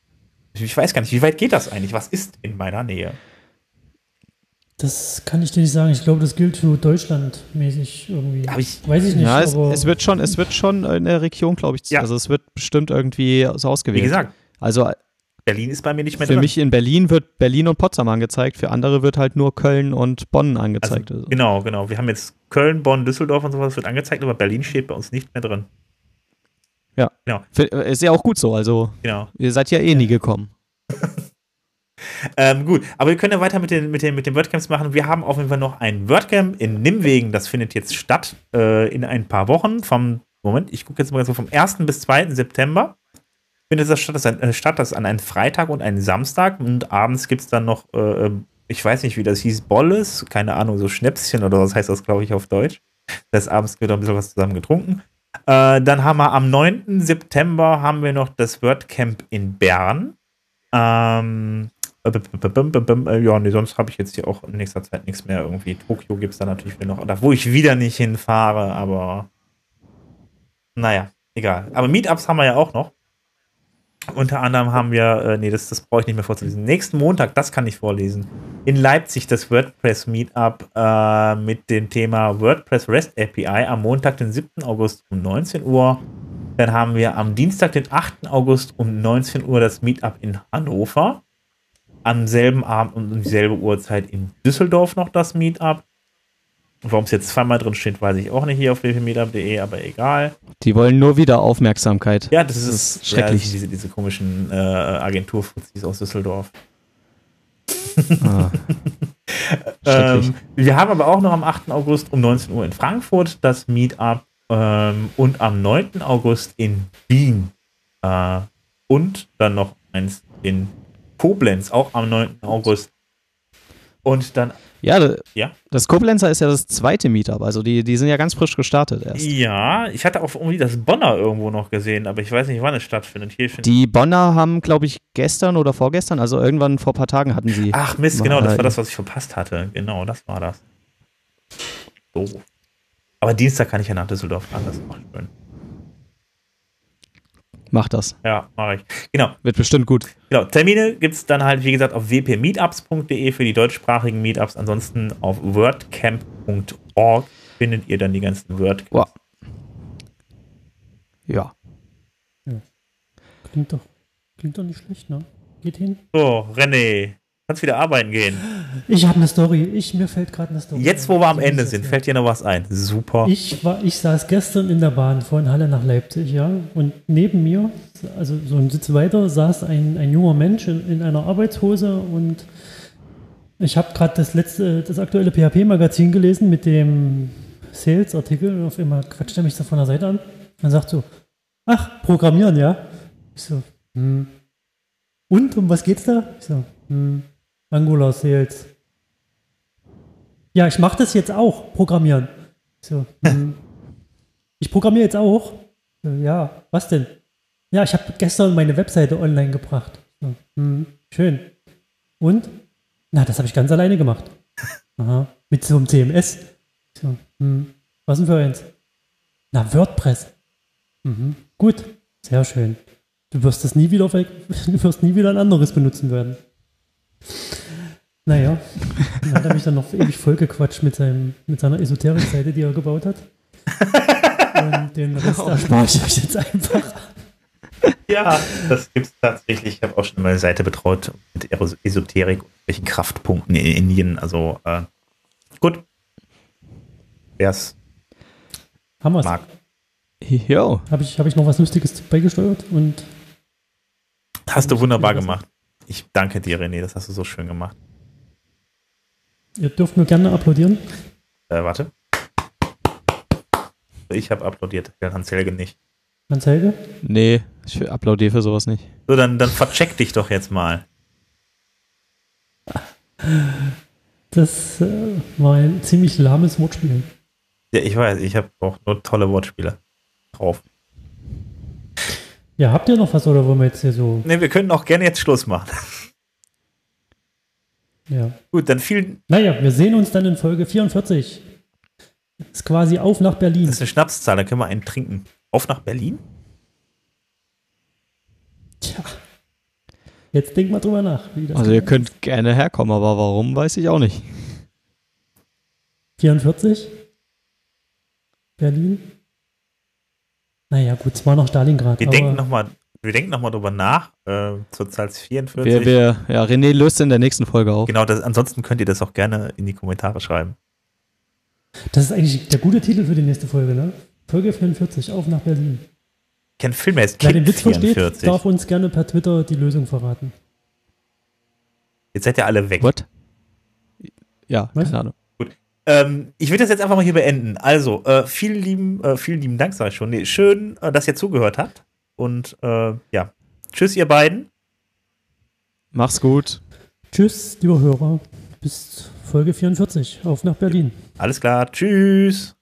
Ich weiß gar nicht, wie weit geht das eigentlich? Was ist in meiner Nähe? Das kann ich dir nicht sagen. Ich glaube, das gilt für Deutschland mäßig irgendwie. Hab ich- Weiß ich nicht. ja, es, aber es wird schon, es wird schon in der Region, glaube ich, Ja. also es wird bestimmt irgendwie so ausgewählt. Wie gesagt, Also Berlin ist bei mir nicht mehr für drin. mich in Berlin wird Berlin und Potsdam angezeigt, für andere wird halt nur Köln und Bonn angezeigt. Also, genau, genau. Wir haben jetzt Köln, Bonn, Düsseldorf und sowas wird angezeigt, aber Berlin steht bei uns nicht mehr drin. ja. genau. Äh, ist ja auch gut so, also Genau. ihr seid ja eh nie gekommen. Ähm, gut, aber wir können ja weiter mit den, mit, den, mit den WordCamps machen. Wir haben auf jeden Fall noch ein WordCamp in Nimwegen. Das findet jetzt statt äh, in ein paar Wochen. Vom, Moment, ich gucke jetzt mal so vom 1. bis 2. September. Findet das statt. Das ein, äh, statt. das ist an einem Freitag und einem Samstag. Und abends gibt es dann noch, äh, ich weiß nicht, wie das hieß, Bolles. Keine Ahnung, so Schnäpschen oder was heißt das, glaube ich, auf Deutsch. Das abends wird ein bisschen was zusammen getrunken. Äh, dann haben wir am 9. September haben wir noch das WordCamp in Bern. Ähm, äh, ja, nee, sonst habe ich jetzt hier auch in nächster Zeit nichts mehr irgendwie. Tokio gibt es da natürlich wieder noch, da wo ich wieder nicht hinfahre, aber naja, egal. Aber Meetups haben wir ja auch noch. Unter anderem haben wir, äh, nee, das, das brauche ich nicht mehr vorzulesen. Nächsten Montag, das kann ich vorlesen. In Leipzig das WordPress Meetup äh, mit dem Thema WordPress REST API am Montag, den 7. August um 19 Uhr. Dann haben wir am Dienstag, den 8. August um 19 Uhr das Meetup in Hannover. Am selben Abend und um dieselbe Uhrzeit in Düsseldorf noch das Meetup. Warum es jetzt zweimal drin steht, weiß ich auch nicht hier auf www.meetup.de, aber egal. Die wollen nur wieder Aufmerksamkeit. Ja, das ist, Das ist ja, schrecklich. diese, diese komischen äh, Agenturfuzis aus Düsseldorf. Ah. Ähm, wir haben aber auch noch am 8. August um 19 Uhr in Frankfurt das Meetup ähm, und am 9. August in Wien. Äh, und dann noch eins in Koblenz, auch am 9. August. Und dann, Ja, da- ja. das Koblenzer ist ja das zweite Meetup, also die, die sind ja ganz frisch gestartet erst. Ja, ich hatte auch irgendwie das Bonner irgendwo noch gesehen, aber ich weiß nicht, wann es stattfindet. Hier Die Bonner haben, glaube ich, gestern oder vorgestern, also irgendwann vor ein paar Tagen hatten sie. Ach Mist, genau, das war das, was ich verpasst hatte. Genau, das war das. So. Aber Dienstag kann ich ja nach Düsseldorf fahren, das ist auch schön. Macht das. Ja, mache ich. Genau, Wird bestimmt gut. genau. Termine gibt es dann halt, wie gesagt, auf wpmeetups.de für die deutschsprachigen Meetups, ansonsten auf wordcamp.org. findet ihr dann die ganzen Word. Wow. Ja. Klingt doch, klingt doch nicht schlecht, ne? Geht hin. So, René, kannst wieder arbeiten gehen. Ich habe eine Story. Ich, mir fällt gerade eine Story. Jetzt, wo wir am Ende sind, fällt dir noch was ein. Super. Ich, war, ich saß gestern in der Bahn von Halle nach Leipzig, ja, und neben mir, also so ein Sitz weiter, saß ein, ein junger Mensch in, in einer Arbeitshose und ich habe gerade das letzte, das aktuelle PHP-Magazin gelesen mit dem Sales-Artikel auf einmal quatscht er mich so von der Seite an und sagt so, ach, Programmieren, ja? Ich so, hm. Und, um was geht's da? Ich so, hm, Angular Sales. Ja, ich mache das jetzt auch, Programmieren. Ich so. Ich programmiere jetzt auch. Ja, was denn? Ja, ich habe gestern meine Webseite online gebracht. So, hm, schön. Und? Na, das habe ich ganz alleine gemacht. Aha. Mit so einem CMS. So, hm, was denn für eins? Na, WordPress. Mhm. Gut, sehr schön. Du wirst das nie wieder, du wirst nie wieder ein anderes benutzen werden. Naja, dann hat er mich dann noch ewig vollgequatscht mit, seinem, mit seiner Esoterik-Seite, die er gebaut hat. Und den Rest erspare ich euch jetzt einfach. Ja, das gibt's tatsächlich. Ich habe auch schon meine Seite betraut mit Esoterik und welchen Kraftpunkten in Indien. Also äh, gut. Wer es Haben wir es. mag. Jo. Habe ich, hab ich noch was Lustiges beigesteuert und Hast du wunderbar gemacht. Ich danke dir, René. Das hast du so schön gemacht. ihr dürft mir gerne applaudieren. Äh, warte. Ich habe applaudiert, Hans Helge nicht. Hans Helge? Nee, ich applaudiere für sowas nicht. So, dann, dann vercheck dich doch jetzt mal. Das äh, war ein ziemlich lahmes Wortspiel. Ja, ich weiß, ich habe auch nur tolle Wortspiele drauf. Ja, habt ihr noch was oder wollen wir jetzt hier so? Ne, wir können auch gerne jetzt Schluss machen. Ja. Gut, dann vielen. Naja, wir sehen uns dann in Folge 44. Ist quasi auf nach Berlin. Das ist eine Schnapszahl, da können wir einen trinken. Auf nach Berlin? Tja. Jetzt denk mal drüber nach. Wie das Also ihr könnt gerne herkommen, aber warum, weiß ich auch nicht. 44? Berlin? Naja, gut, es war noch Stalingrad. Wir denken nochmal wir denken noch mal drüber nach. Äh, zur Zahl 44. Wir, wir, ja, René löst in der nächsten Folge auf. genau, das, ansonsten könnt ihr das auch gerne in die Kommentare schreiben. Das ist eigentlich der gute Titel für die nächste Folge, ne? Folge 44, auf nach Berlin. Ich kenne Film, der ist Wer den Witz versteht, 44. darf uns gerne per Twitter die Lösung verraten. Jetzt seid ihr alle weg. What? Ja, Was? keine Ahnung. Ähm, ich würde das jetzt einfach mal hier beenden. Also, äh, vielen lieben, äh, vielen lieben Dank, sage ich schon. Nee, schön, äh, dass ihr zugehört habt. Und äh, ja, tschüss, ihr beiden. Mach's gut. Tschüss, lieber Hörer. Bis Folge 44, auf nach Berlin. Alles klar, tschüss.